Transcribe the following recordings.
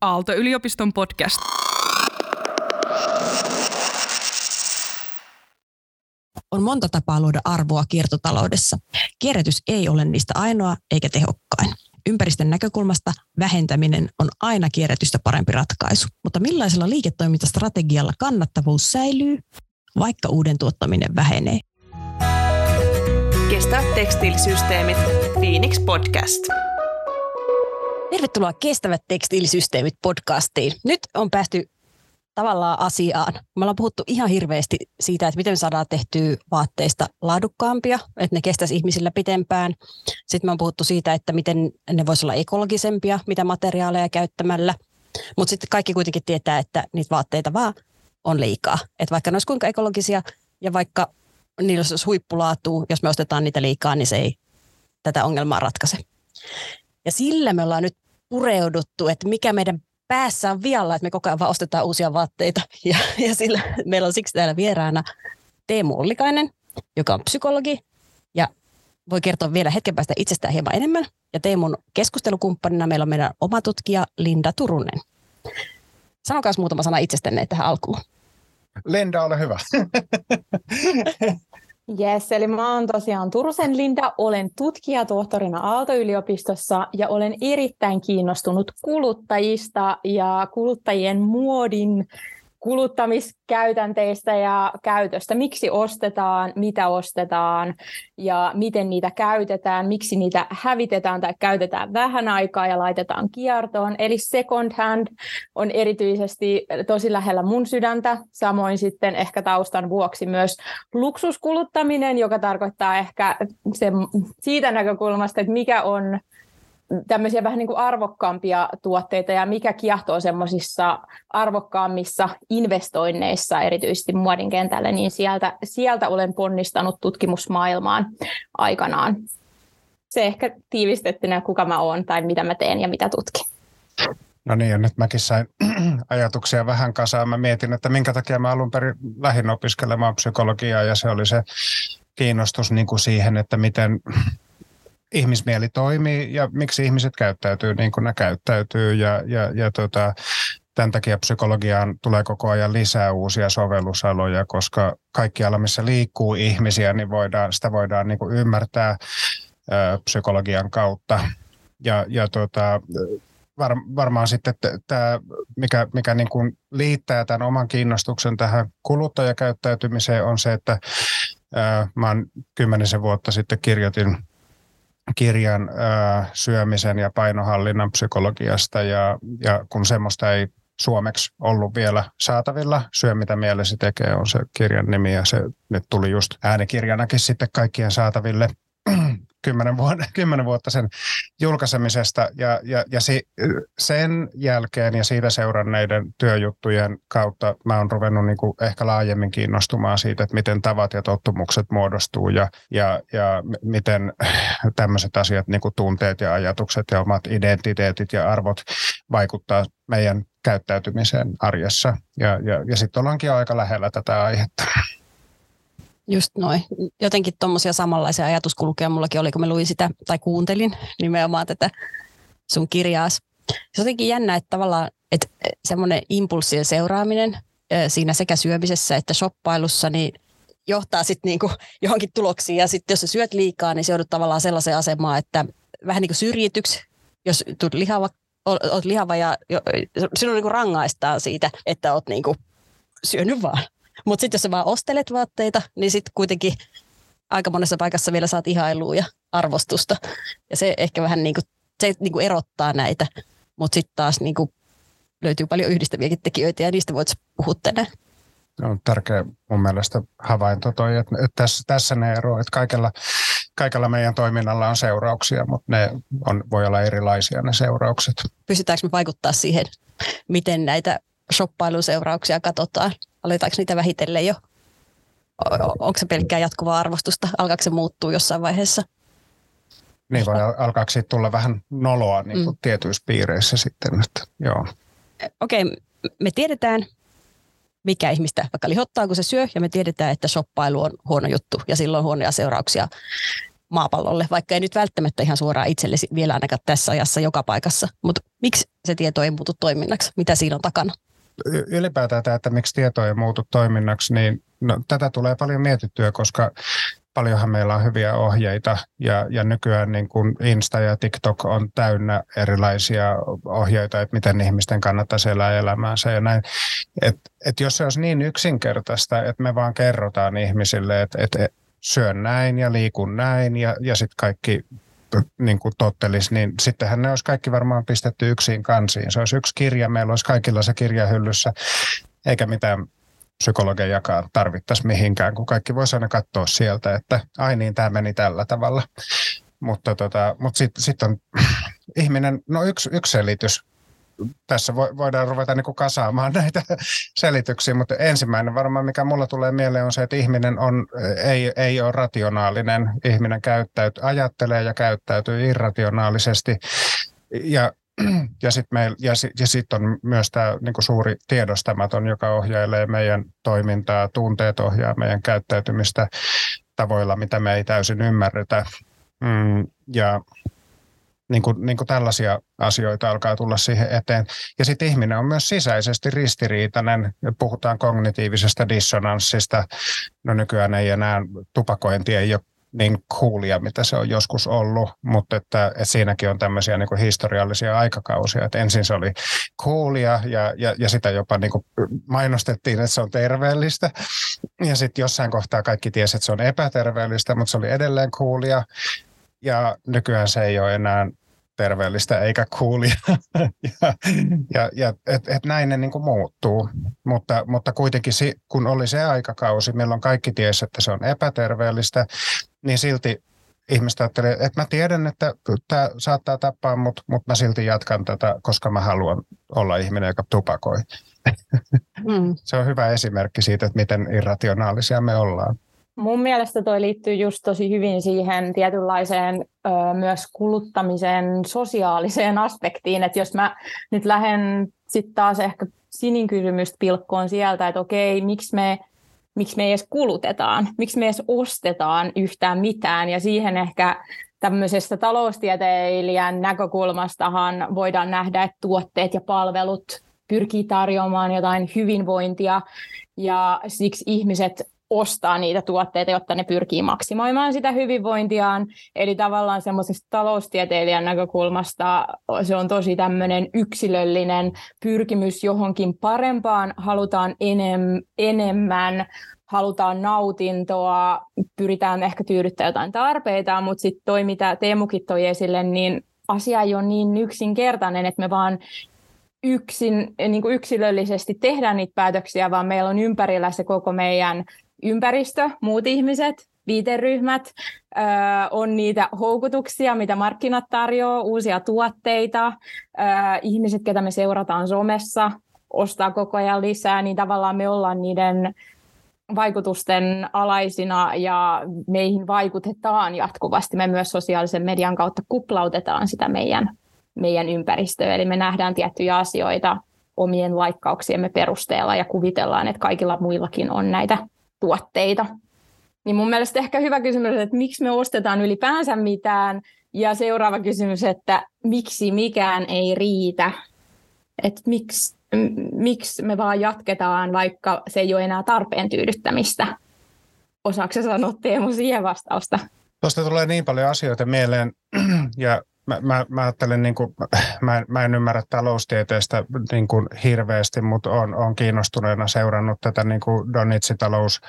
Aalto-yliopiston podcast. On monta tapaa luoda arvoa kiertotaloudessa. Kierrätys ei ole niistä ainoa eikä tehokkain. Ympäristön näkökulmasta vähentäminen on aina kierrätystä parempi ratkaisu. Mutta millaisella liiketoimintastrategialla kannattavuus säilyy, vaikka uuden tuottaminen vähenee? Kestävät tekstiilisysteemit. Phoenix Podcast. Tervetuloa Kestävät tekstiilisysteemit podcastiin. Nyt on päästy tavallaan asiaan. Me ollaan puhuttu ihan hirveästi siitä, että miten me saadaan tehtyä vaatteista laadukkaampia, että ne kestäisi ihmisillä pitempään. Sitten me on puhuttu siitä, että miten ne voisi olla ekologisempia, mitä materiaaleja käyttämällä. Mutta sitten kaikki kuitenkin tietää, että niitä vaatteita vaan on liikaa. Että vaikka ne olisi kuinka ekologisia ja vaikka niillä olisi huippulaatua, jos me ostetaan niitä liikaa, niin se ei tätä ongelmaa ratkaise. Ja sillä me ollaan nyt pureuduttu, että mikä meidän päässä on vialla, että me koko ajan vaan ostetaan uusia vaatteita. Ja, ja sillä meillä on siksi täällä vieraana Teemu Ollikainen, joka on psykologi ja voi kertoa vielä hetken päästä itsestään hieman enemmän. Ja Teemun keskustelukumppanina meillä on meidän oma tutkija Linda Turunen. Sanokaa muutama sana itsestänne tähän alkuun. Linda, ole hyvä. Yes, eli mä oon tosiaan Turusen Linda, olen tutkija tohtorina Aalto-yliopistossa ja olen erittäin kiinnostunut kuluttajista ja kuluttajien muodin kuluttamiskäytänteistä ja käytöstä. Miksi ostetaan, mitä ostetaan ja miten niitä käytetään, miksi niitä hävitetään tai käytetään vähän aikaa ja laitetaan kiertoon. Eli second hand on erityisesti tosi lähellä mun sydäntä. Samoin sitten ehkä taustan vuoksi myös luksuskuluttaminen, joka tarkoittaa ehkä se, siitä näkökulmasta, että mikä on tämmöisiä vähän niin kuin arvokkaampia tuotteita ja mikä kiehtoo semmoisissa arvokkaammissa investoinneissa, erityisesti muodin kentällä, niin sieltä, sieltä olen ponnistanut tutkimusmaailmaan aikanaan. Se ehkä tiivistettynä, kuka mä oon tai mitä mä teen ja mitä tutkin. No niin, ja nyt mäkin sain ajatuksia vähän kasaan. Mä mietin, että minkä takia mä alun perin lähdin opiskelemaan psykologiaa, ja se oli se kiinnostus niin kuin siihen, että miten ihmismieli toimii ja miksi ihmiset käyttäytyy niin kuin ne käyttäytyy. Ja, ja, ja tota, tämän takia psykologiaan tulee koko ajan lisää uusia sovellusaloja, koska kaikkialla, missä liikkuu ihmisiä, niin voidaan, sitä voidaan niin kuin ymmärtää ö, psykologian kautta. Ja, ja tota, var, varmaan sitten tämä, mikä, mikä niin kuin liittää tämän oman kiinnostuksen tähän kuluttajakäyttäytymiseen, on se, että mä oon kymmenisen vuotta sitten kirjoitin kirjan syömisen ja painohallinnan psykologiasta ja, ja kun semmoista ei suomeksi ollut vielä saatavilla. Syö mitä mielesi tekee on se kirjan nimi ja se nyt tuli just äänikirjanakin sitten kaikkien saataville kymmenen, vuotta, kymmenen vuotta sen julkaisemisesta ja, ja, ja si, sen jälkeen ja siitä seuranneiden työjuttujen kautta mä oon ruvennut niin kuin ehkä laajemmin kiinnostumaan siitä, että miten tavat ja tottumukset muodostuu ja, ja, ja miten tämmöiset asiat, niin kuin tunteet ja ajatukset ja omat identiteetit ja arvot vaikuttaa meidän käyttäytymiseen arjessa. Ja, ja, ja sitten ollaankin aika lähellä tätä aihetta. Just noin. Jotenkin tuommoisia samanlaisia ajatuskulkuja mullakin oli, kun mä luin sitä tai kuuntelin nimenomaan tätä sun kirjaas. Se jotenkin jännä, että tavallaan että semmoinen impulssien seuraaminen siinä sekä syömisessä että shoppailussa, niin johtaa sitten niinku johonkin tuloksiin. Ja sitten jos sä syöt liikaa, niin se joudut tavallaan sellaiseen asemaan, että vähän niin kuin syrjityksi, jos tulet lihava, oot lihava ja sinun niinku rangaistaan siitä, että oot niinku syönyt vaan. Mutta sitten jos sä vaan ostelet vaatteita, niin sitten kuitenkin aika monessa paikassa vielä saat ihailua ja arvostusta. Ja se ehkä vähän niin kuin, se niin kuin erottaa näitä, mutta sitten taas niin kuin löytyy paljon yhdistäviäkin tekijöitä ja niistä voit puhua tänään. On tärkeä mun mielestä havainto toi, että, tässä, tässä ne ero, että kaikella, kaikella meidän toiminnalla on seurauksia, mutta ne on, voi olla erilaisia ne seuraukset. Pystytäänkö me vaikuttaa siihen, miten näitä shoppailuseurauksia katsotaan? aletaanko niitä vähitellen jo? Onko se pelkkää jatkuvaa arvostusta? Alkaako se muuttua jossain vaiheessa? Niin voi alkaako siitä tulla vähän noloa niin kuin mm. tietyissä piireissä sitten. Että, joo. Okei, okay, me tiedetään, mikä ihmistä vaikka lihottaa, kun se syö, ja me tiedetään, että shoppailu on huono juttu, ja silloin on huonoja seurauksia maapallolle, vaikka ei nyt välttämättä ihan suoraan itsellesi vielä ainakaan tässä ajassa joka paikassa. Mutta miksi se tieto ei muutu toiminnaksi? Mitä siinä on takana? Ylipäätään tämä, että miksi tieto ei muutu toiminnaksi, niin no, tätä tulee paljon mietittyä, koska paljonhan meillä on hyviä ohjeita ja, ja nykyään niin kuin Insta ja TikTok on täynnä erilaisia ohjeita, että miten ihmisten kannattaisi elää elämäänsä ja näin. Et, et jos se olisi niin yksinkertaista, että me vaan kerrotaan ihmisille, että, että syön näin ja liikun näin ja, ja sitten kaikki niin kuin tottelis, niin sittenhän ne olisi kaikki varmaan pistetty yksin kansiin. Se olisi yksi kirja, meillä olisi kaikilla se kirja hyllyssä, eikä mitään psykologejakaan tarvittaisi mihinkään, kun kaikki voisi aina katsoa sieltä, että ai niin, tämä meni tällä tavalla. Mutta, tota, mutta sitten sit on ihminen, no yksi, yksi selitys, tässä voidaan ruveta niin kuin kasaamaan näitä selityksiä, mutta ensimmäinen varmaan, mikä mulla tulee mieleen, on se, että ihminen on, ei, ei ole rationaalinen. Ihminen käyttäytyy, ajattelee ja käyttäytyy irrationaalisesti. Ja ja sitten ja sit, ja sit on myös tämä niinku suuri tiedostamaton, joka ohjailee meidän toimintaa, tunteet ohjaa meidän käyttäytymistä tavoilla, mitä me ei täysin ymmärretä. Mm, ja niin kuin, niin kuin tällaisia asioita alkaa tulla siihen eteen. Ja sitten ihminen on myös sisäisesti ristiriitainen. Puhutaan kognitiivisesta dissonanssista. No nykyään ei enää tupakointi ei ole niin coolia, mitä se on joskus ollut, mutta että, että siinäkin on tämmöisiä niin kuin historiallisia aikakausia, että ensin se oli coolia ja, ja, ja sitä jopa niin kuin mainostettiin, että se on terveellistä ja sitten jossain kohtaa kaikki tiesi, että se on epäterveellistä, mutta se oli edelleen coolia ja nykyään se ei ole enää terveellistä eikä coolia. ja, ja, ja et, et näin ne niin kuin muuttuu. Mutta, mutta kuitenkin kun oli se aikakausi, milloin kaikki tiesi, että se on epäterveellistä, niin silti ihmiset ajattelee, että mä tiedän, että tämä saattaa tappaa, mutta, mutta mä silti jatkan tätä, koska mä haluan olla ihminen, joka tupakoi. Mm. se on hyvä esimerkki siitä, että miten irrationaalisia me ollaan. Mun mielestä toi liittyy just tosi hyvin siihen tietynlaiseen ö, myös kuluttamisen sosiaaliseen aspektiin, että jos mä nyt lähden sitten taas ehkä sinin kysymystä pilkkoon sieltä, että okei, miksi me, miksi me edes kulutetaan, miksi me edes ostetaan yhtään mitään, ja siihen ehkä tämmöisestä taloustieteilijän näkökulmastahan voidaan nähdä, että tuotteet ja palvelut pyrkii tarjoamaan jotain hyvinvointia, ja siksi ihmiset ostaa niitä tuotteita, jotta ne pyrkii maksimoimaan sitä hyvinvointiaan. Eli tavallaan semmoisesta taloustieteilijän näkökulmasta se on tosi tämmöinen yksilöllinen pyrkimys johonkin parempaan, halutaan enem, enemmän, halutaan nautintoa, pyritään ehkä tyydyttämään jotain tarpeita, mutta sitten toi, mitä Teemukin toi esille, niin asia ei ole niin yksinkertainen, että me vaan yksin, niin kuin yksilöllisesti tehdään niitä päätöksiä, vaan meillä on ympärillä se koko meidän ympäristö, muut ihmiset, viiteryhmät, on niitä houkutuksia, mitä markkinat tarjoaa, uusia tuotteita, ihmiset, ketä me seurataan somessa, ostaa koko ajan lisää, niin tavallaan me ollaan niiden vaikutusten alaisina ja meihin vaikutetaan jatkuvasti. Me myös sosiaalisen median kautta kuplautetaan sitä meidän, meidän ympäristöä, eli me nähdään tiettyjä asioita omien laikkauksiemme perusteella ja kuvitellaan, että kaikilla muillakin on näitä tuotteita. Niin mun mielestä ehkä hyvä kysymys, että miksi me ostetaan ylipäänsä mitään, ja seuraava kysymys, että miksi mikään ei riitä, että miksi, miksi me vaan jatketaan, vaikka se ei ole enää tarpeen tyydyttämistä. Osaako sanoa Teemu siihen vastausta? Tuosta tulee niin paljon asioita mieleen, ja mä, mä, mä ajattelen, niin kuin, mä, en, mä en ymmärrä taloustieteestä niin kuin hirveästi, mutta olen, olen kiinnostuneena seurannut tätä niin kuin Donitsi-talous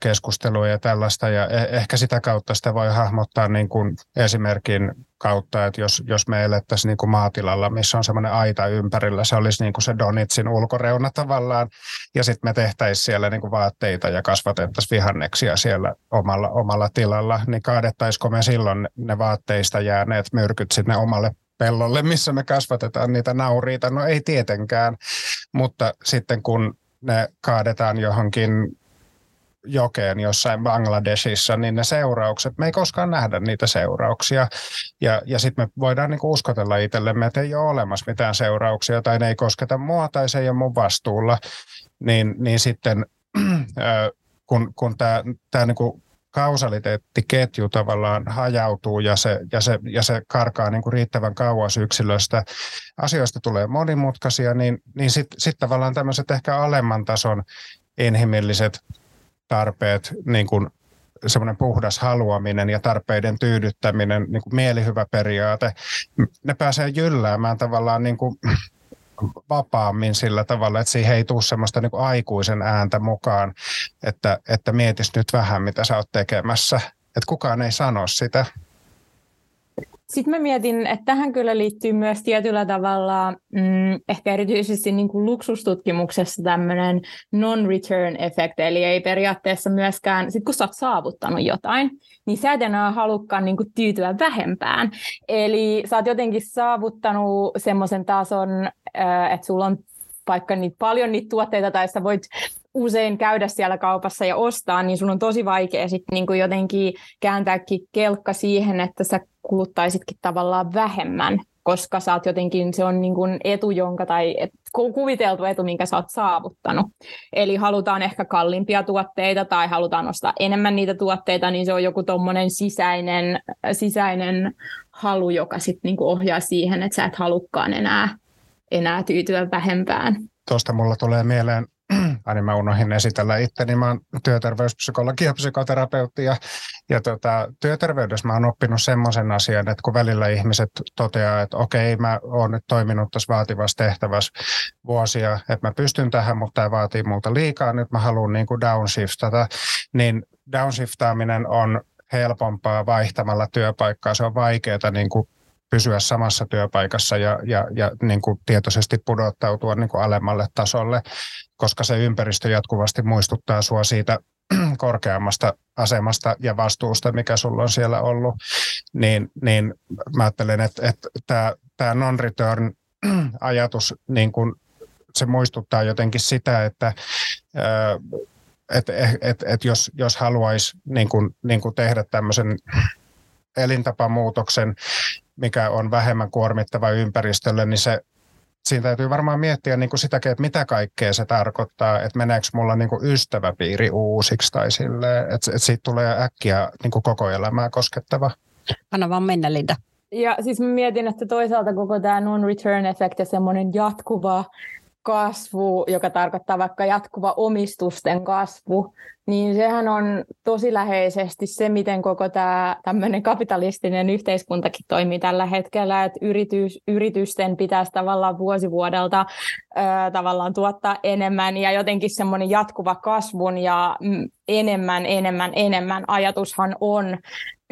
keskustelua ja tällaista, ja e, ehkä sitä kautta sitä voi hahmottaa niin kuin esimerkin kautta, että jos, jos me elettäisiin niin kuin maatilalla, missä on semmoinen aita ympärillä, se olisi niin kuin se Donitsin ulkoreuna tavallaan, ja sitten me tehtäisiin siellä niin kuin vaatteita ja kasvatettaisiin vihanneksia siellä omalla, omalla tilalla, niin kaadettaisiko me silloin ne vaatteista jääneet myrkyt sinne omalle pellolle, missä me kasvatetaan niitä nauriita? No ei tietenkään, mutta sitten kun ne kaadetaan johonkin jokeen jossain Bangladesissa, niin ne seuraukset, me ei koskaan nähdä niitä seurauksia. Ja, ja sitten me voidaan niinku uskotella itsellemme, että ei ole olemassa mitään seurauksia tai ne ei kosketa mua tai se ei ole mun vastuulla. Niin, niin sitten kun, kun tämä niinku kausaliteettiketju tavallaan hajautuu ja se, ja se, ja se karkaa niin kuin riittävän kauas yksilöstä. Asioista tulee monimutkaisia, niin, niin sitten sit tavallaan tämmöiset ehkä alemman tason inhimilliset tarpeet, niin kuin semmoinen puhdas haluaminen ja tarpeiden tyydyttäminen, niin kuin mielihyvä periaate, ne pääsee jylläämään tavallaan niin kuin vapaammin sillä tavalla, että siihen ei tule semmoista niin kuin aikuisen ääntä mukaan, että, että mietis nyt vähän, mitä sä oot tekemässä. Että kukaan ei sano sitä. Sitten mä mietin, että tähän kyllä liittyy myös tietyllä tavalla, mm, ehkä erityisesti niin kuin luksustutkimuksessa tämmöinen non-return effect, eli ei periaatteessa myöskään, sit kun sä oot saavuttanut jotain, niin sä et enää halukkaan niin kuin tyytyä vähempään. Eli sä oot jotenkin saavuttanut semmoisen tason, että sulla on vaikka niitä, paljon niitä tuotteita, tai sä voit usein käydä siellä kaupassa ja ostaa, niin sun on tosi vaikea sitten niin jotenkin kääntääkin kelkka siihen, että sä kuluttaisitkin tavallaan vähemmän, koska sä oot jotenkin, se on niin kuin etu, jonka, tai et, kuviteltu etu, minkä sä oot saavuttanut. Eli halutaan ehkä kalliimpia tuotteita tai halutaan ostaa enemmän niitä tuotteita, niin se on joku tuommoinen sisäinen, sisäinen halu, joka sitten niin ohjaa siihen, että sä et halukkaan enää, enää tyytyä vähempään. Tuosta mulla tulee mieleen aina mä unohdin esitellä itteni. Mä oon työterveyspsykologi ja psykoterapeutti ja, ja tota, työterveydessä mä oon oppinut semmoisen asian, että kun välillä ihmiset toteaa, että okei, mä oon nyt toiminut tässä vaativassa tehtävässä vuosia, että mä pystyn tähän, mutta tämä vaatii multa liikaa, nyt mä haluan niin kuin downshiftata, niin downshiftaaminen on helpompaa vaihtamalla työpaikkaa. Se on vaikeaa niin kuin pysyä samassa työpaikassa ja, ja, ja niin kuin tietoisesti pudottautua niin kuin alemmalle tasolle, koska se ympäristö jatkuvasti muistuttaa sinua siitä korkeammasta asemasta ja vastuusta, mikä sulla on siellä ollut, niin, niin mä ajattelen, että, että tämä, tämä non-return ajatus, niin kuin, se muistuttaa jotenkin sitä, että että et, et, et jos, jos haluaisi niin kuin, niin kuin tehdä tämmöisen elintapamuutoksen, mikä on vähemmän kuormittava ympäristölle, niin se, siinä täytyy varmaan miettiä niin kuin sitäkin, että mitä kaikkea se tarkoittaa, että meneekö mulla niin kuin ystäväpiiri uusiksi tai silleen, että, että siitä tulee äkkiä niin kuin koko elämää koskettava. Anna vaan mennä, Linda. Ja siis mä mietin, että toisaalta koko tämä non-return effect ja semmoinen jatkuva kasvu, joka tarkoittaa vaikka jatkuva omistusten kasvu, niin sehän on tosi läheisesti se, miten koko tämä tämmöinen kapitalistinen yhteiskuntakin toimii tällä hetkellä, että yritys, yritysten pitäisi tavallaan vuosivuodelta ää, tavallaan tuottaa enemmän ja jotenkin semmoinen jatkuva kasvun ja mm, enemmän, enemmän, enemmän ajatushan on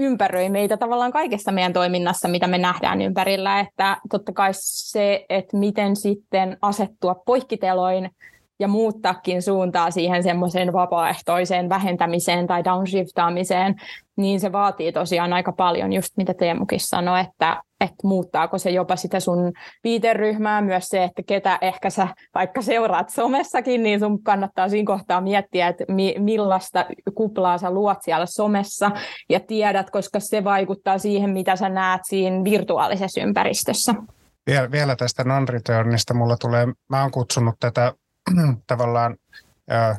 ympäröi meitä tavallaan kaikessa meidän toiminnassa, mitä me nähdään ympärillä, että totta kai se, että miten sitten asettua poikkiteloin ja muuttaakin suuntaa siihen semmoiseen vapaaehtoiseen vähentämiseen tai downshiftaamiseen, niin se vaatii tosiaan aika paljon, just mitä Teemukin sanoi, että, että muuttaako se jopa sitä sun viiteryhmää, myös se, että ketä ehkä sä vaikka seuraat somessakin, niin sun kannattaa siinä kohtaa miettiä, että mi- millaista kuplaa sä luot siellä somessa ja tiedät, koska se vaikuttaa siihen, mitä sä näet siinä virtuaalisessa ympäristössä. Vielä, tästä non-returnista mulla tulee, mä oon kutsunut tätä tavallaan,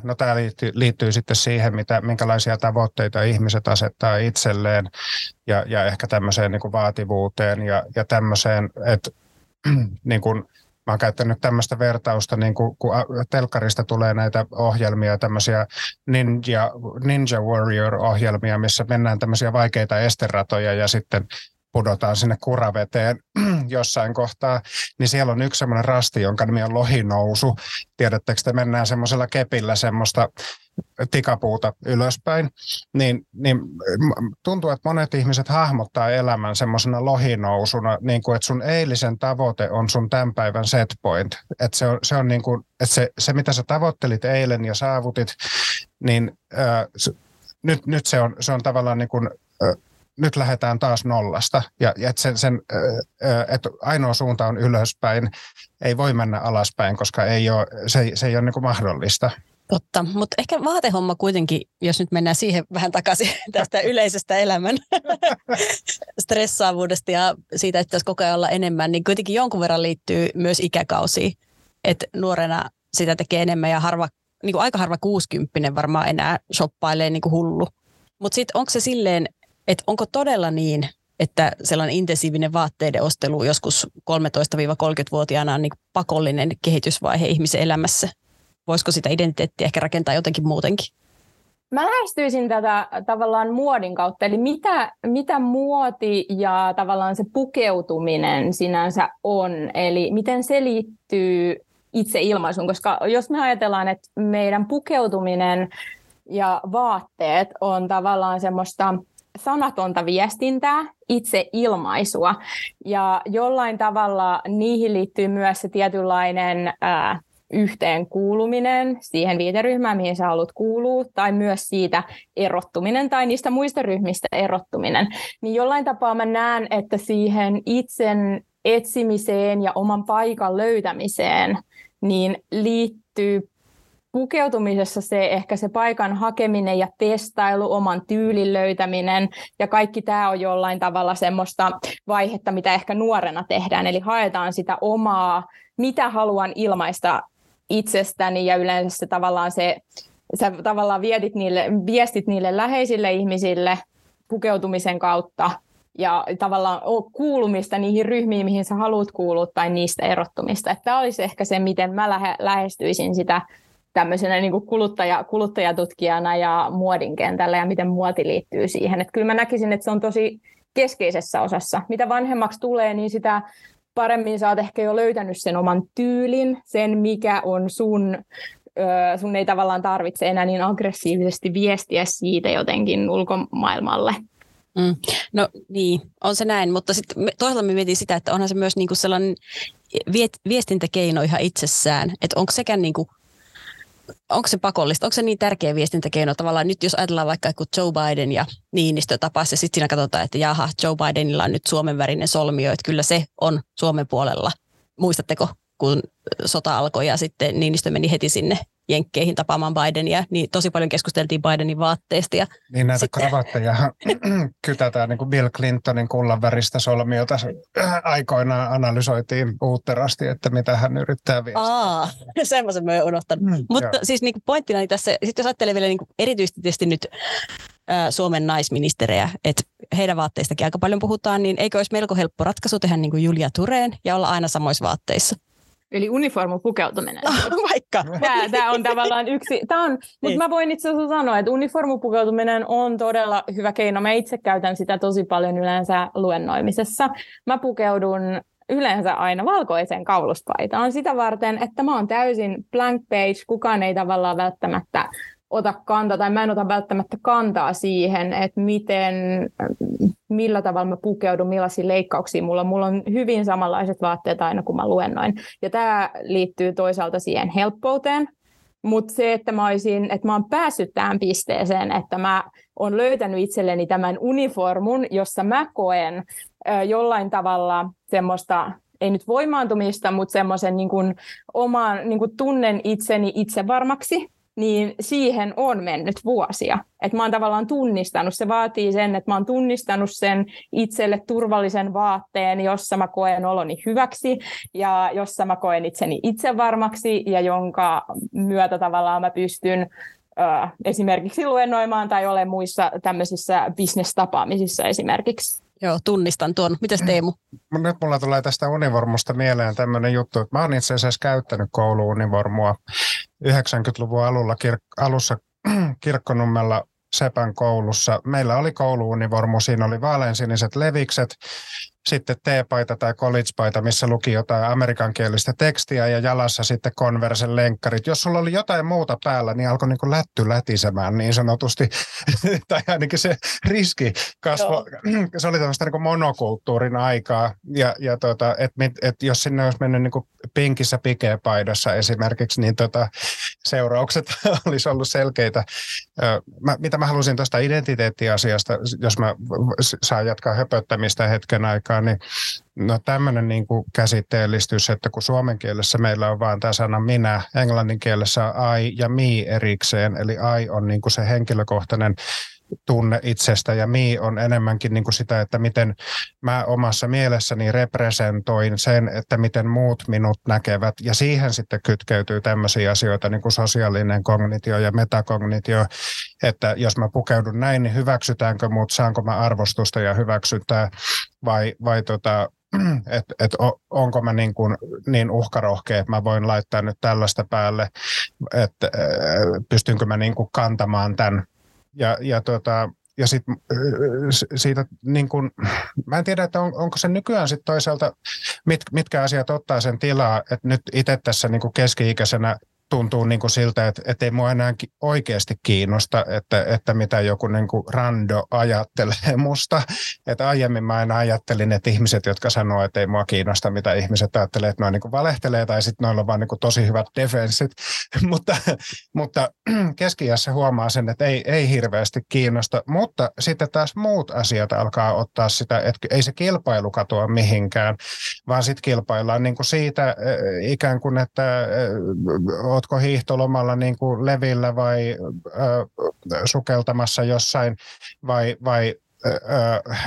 no tämä liittyy, liittyy sitten siihen, mitä, minkälaisia tavoitteita ihmiset asettaa itselleen ja, ja ehkä tämmöiseen niin kuin vaativuuteen ja, ja tämmöiseen, että niin kuin, mä oon käyttänyt tämmöistä vertausta, niin kuin, kun telkkarista tulee näitä ohjelmia, tämmöisiä Ninja, Ninja Warrior-ohjelmia, missä mennään tämmöisiä vaikeita esteratoja ja sitten pudotaan sinne kuraveteen jossain kohtaa, niin siellä on yksi semmoinen rasti, jonka nimi on lohinousu. Tiedättekö, että mennään semmoisella kepillä semmoista tikapuuta ylöspäin, niin, niin tuntuu, että monet ihmiset hahmottaa elämän semmoisena lohinousuna, niin kuin, että sun eilisen tavoite on sun tämän päivän set point. Että se on, se, on niin kuin, että se, se, mitä sä tavoittelit eilen ja saavutit, niin äh, nyt, nyt se, on, se on tavallaan niin kuin, äh, nyt lähdetään taas nollasta ja, ja että sen, sen, että ainoa suunta on ylöspäin, ei voi mennä alaspäin, koska ei ole, se, se ei ole niin kuin mahdollista. Totta, mutta ehkä vaatehomma kuitenkin, jos nyt mennään siihen vähän takaisin tästä yleisestä elämän stressaavuudesta ja siitä, että pitäisi koko ajan olla enemmän, niin kuitenkin jonkun verran liittyy myös ikäkausi. Että nuorena sitä tekee enemmän ja harva, niin kuin aika harva kuusikymppinen varmaan enää shoppailee niin kuin hullu Mutta sitten onko se silleen, että onko todella niin, että sellainen intensiivinen vaatteiden ostelu joskus 13-30-vuotiaana on niin pakollinen kehitysvaihe ihmisen elämässä? Voisiko sitä identiteettiä ehkä rakentaa jotenkin muutenkin? Mä lähestyisin tätä tavallaan muodin kautta, eli mitä, mitä muoti ja tavallaan se pukeutuminen sinänsä on, eli miten se liittyy itse ilmaisuun, koska jos me ajatellaan, että meidän pukeutuminen ja vaatteet on tavallaan semmoista sanatonta viestintää, itse ilmaisua. Ja jollain tavalla niihin liittyy myös se tietynlainen ää, yhteenkuuluminen siihen viiteryhmään, mihin sä haluat kuulua, tai myös siitä erottuminen tai niistä muista ryhmistä erottuminen. Niin jollain tapaa mä näen, että siihen itsen etsimiseen ja oman paikan löytämiseen niin liittyy pukeutumisessa se ehkä se paikan hakeminen ja testailu, oman tyylin löytäminen ja kaikki tämä on jollain tavalla semmoista vaihetta, mitä ehkä nuorena tehdään. Eli haetaan sitä omaa, mitä haluan ilmaista itsestäni ja yleensä se tavallaan se, sä tavallaan vietit niille, viestit niille läheisille ihmisille pukeutumisen kautta ja tavallaan kuulumista niihin ryhmiin, mihin sä haluat kuulua tai niistä erottumista. Tämä olisi ehkä se, miten mä lähe, lähestyisin sitä tämmöisenä niin kuin kuluttaja, kuluttajatutkijana ja muodin kentällä ja miten muoti liittyy siihen. Että kyllä mä näkisin, että se on tosi keskeisessä osassa. Mitä vanhemmaksi tulee, niin sitä paremmin sä oot ehkä jo löytänyt sen oman tyylin, sen mikä on sun, sun ei tavallaan tarvitse enää niin aggressiivisesti viestiä siitä jotenkin ulkomaailmalle. Mm. No niin, on se näin, mutta sitten toisaalta me mietin sitä, että onhan se myös niinku sellainen viestintäkeino ihan itsessään, että onko sekään niinku onko se pakollista, onko se niin tärkeä viestintäkeino tavallaan? Nyt, jos ajatellaan vaikka kun Joe Biden ja Niinistö tapas ja sitten siinä katsotaan, että jaha, Joe Bidenilla on nyt Suomen värinen solmio, että kyllä se on Suomen puolella. Muistatteko, kun sota alkoi ja sitten Niinistö meni heti sinne Jenkkeihin tapaamaan Bidenia, niin tosi paljon keskusteltiin Bidenin vaatteista. Ja niin näitä sitten... kravatteja kytätään niin kuin Bill Clintonin kullanväristä solmiota aikoinaan analysoitiin uutterasti, että mitä hän yrittää viestiä. Aa, semmoisen mä oon unohtanut. Mm, Mutta joo. siis niin kuin pointtina niin tässä, sitten jos ajattelee vielä niin kuin erityisesti nyt Suomen naisministerejä, että heidän vaatteistakin aika paljon puhutaan, niin eikö olisi melko helppo ratkaisu tehdä niin kuin Julia Tureen ja olla aina samoissa vaatteissa? Eli uniformu pukeutuminen. Vaikka. Tämä, tämä on tavallaan yksi. Tämä on, niin. Mutta mä voin itse asiassa sanoa, että uniformu pukeutuminen on todella hyvä keino. Mä itse käytän sitä tosi paljon yleensä luennoimisessa. Mä pukeudun yleensä aina valkoiseen kauluspaitaan sitä varten, että mä oon täysin blank page, kukaan ei tavallaan välttämättä ota kantaa, tai mä en ota välttämättä kantaa siihen, että miten, millä tavalla mä pukeudun, millaisia leikkauksia mulla on. Mulla on hyvin samanlaiset vaatteet aina, kun mä luennoin. Ja tämä liittyy toisaalta siihen helppouteen, mutta se, että mä, olisin, että mä oon päässyt tähän pisteeseen, että mä oon löytänyt itselleni tämän uniformun, jossa mä koen jollain tavalla semmoista ei nyt voimaantumista, mutta semmoisen niin oman, niin tunnen itseni itsevarmaksi niin siihen on mennyt vuosia. Että mä oon tavallaan tunnistanut, se vaatii sen, että mä oon tunnistanut sen itselle turvallisen vaatteen, jossa mä koen oloni hyväksi ja jossa mä koen itseni itsevarmaksi ja jonka myötä tavallaan mä pystyn ö, esimerkiksi luennoimaan tai olen muissa tämmöisissä bisnestapaamisissa esimerkiksi. Joo, tunnistan tuon. Mitäs Teemu? Nyt mulla tulee tästä univormusta mieleen tämmöinen juttu, että mä oon itse asiassa käyttänyt kouluunivormua 90-luvun alulla, kir- alussa Kirkkonummella Sepän koulussa. Meillä oli kouluunivormu, siinä oli vaaleansiniset levikset, sitten T-paita tai college-paita, missä luki jotain amerikankielistä tekstiä ja jalassa sitten konversen lenkkarit. Jos sulla oli jotain muuta päällä, niin alkoi niin lätty lätisemään niin sanotusti. tai ainakin se riski kasvoi. se oli tämmöistä niin monokulttuurin aikaa. Ja, ja tota, et, et jos sinne olisi mennyt niin pinkissä pikeepaidassa esimerkiksi, niin tota, seuraukset olisi ollut selkeitä. Mä, mitä mä halusin tuosta identiteettiasiasta, jos mä saan jatkaa höpöttämistä hetken aikaa, niin no tämmöinen niin kuin käsitteellistys, että kun suomen kielessä meillä on vain tämä sana minä, englannin kielessä on I ja me erikseen, eli I on niin kuin se henkilökohtainen tunne itsestä ja mi on enemmänkin niin kuin sitä, että miten mä omassa mielessäni representoin sen, että miten muut minut näkevät ja siihen sitten kytkeytyy tämmöisiä asioita niin kuin sosiaalinen kognitio ja metakognitio, että jos mä pukeudun näin, niin hyväksytäänkö muut, saanko mä arvostusta ja hyväksyntää vai, vai tota, että et onko mä niin, kuin niin uhkarohkea, että mä voin laittaa nyt tällaista päälle, että pystynkö mä niin kuin kantamaan tämän. Ja, ja, tota, ja sit, siitä niin kuin, mä en tiedä, että on, onko se nykyään sitten toisaalta, mit, mitkä asiat ottaa sen tilaa, että nyt itse tässä niin keski-ikäisenä tuntuu niin kuin siltä, että, että ei mua enää oikeasti kiinnosta, että, että mitä joku niin kuin rando ajattelee musta. Että aiemmin mä aina ajattelin, että ihmiset, jotka sanoo, että ei mua kiinnosta, mitä ihmiset ajattelee, että noin niin kuin valehtelee tai sitten noilla on vaan niin kuin tosi hyvät defenssit. mutta, mutta keskiässä huomaa sen, että ei, ei hirveästi kiinnosta, mutta sitten taas muut asiat alkaa ottaa sitä, että ei se kilpailu katoa mihinkään, vaan sitten kilpaillaan niin kuin siitä ikään kuin, että ootko hiihtolomalla niin kuin levillä vai ö, sukeltamassa jossain vai, vai ö,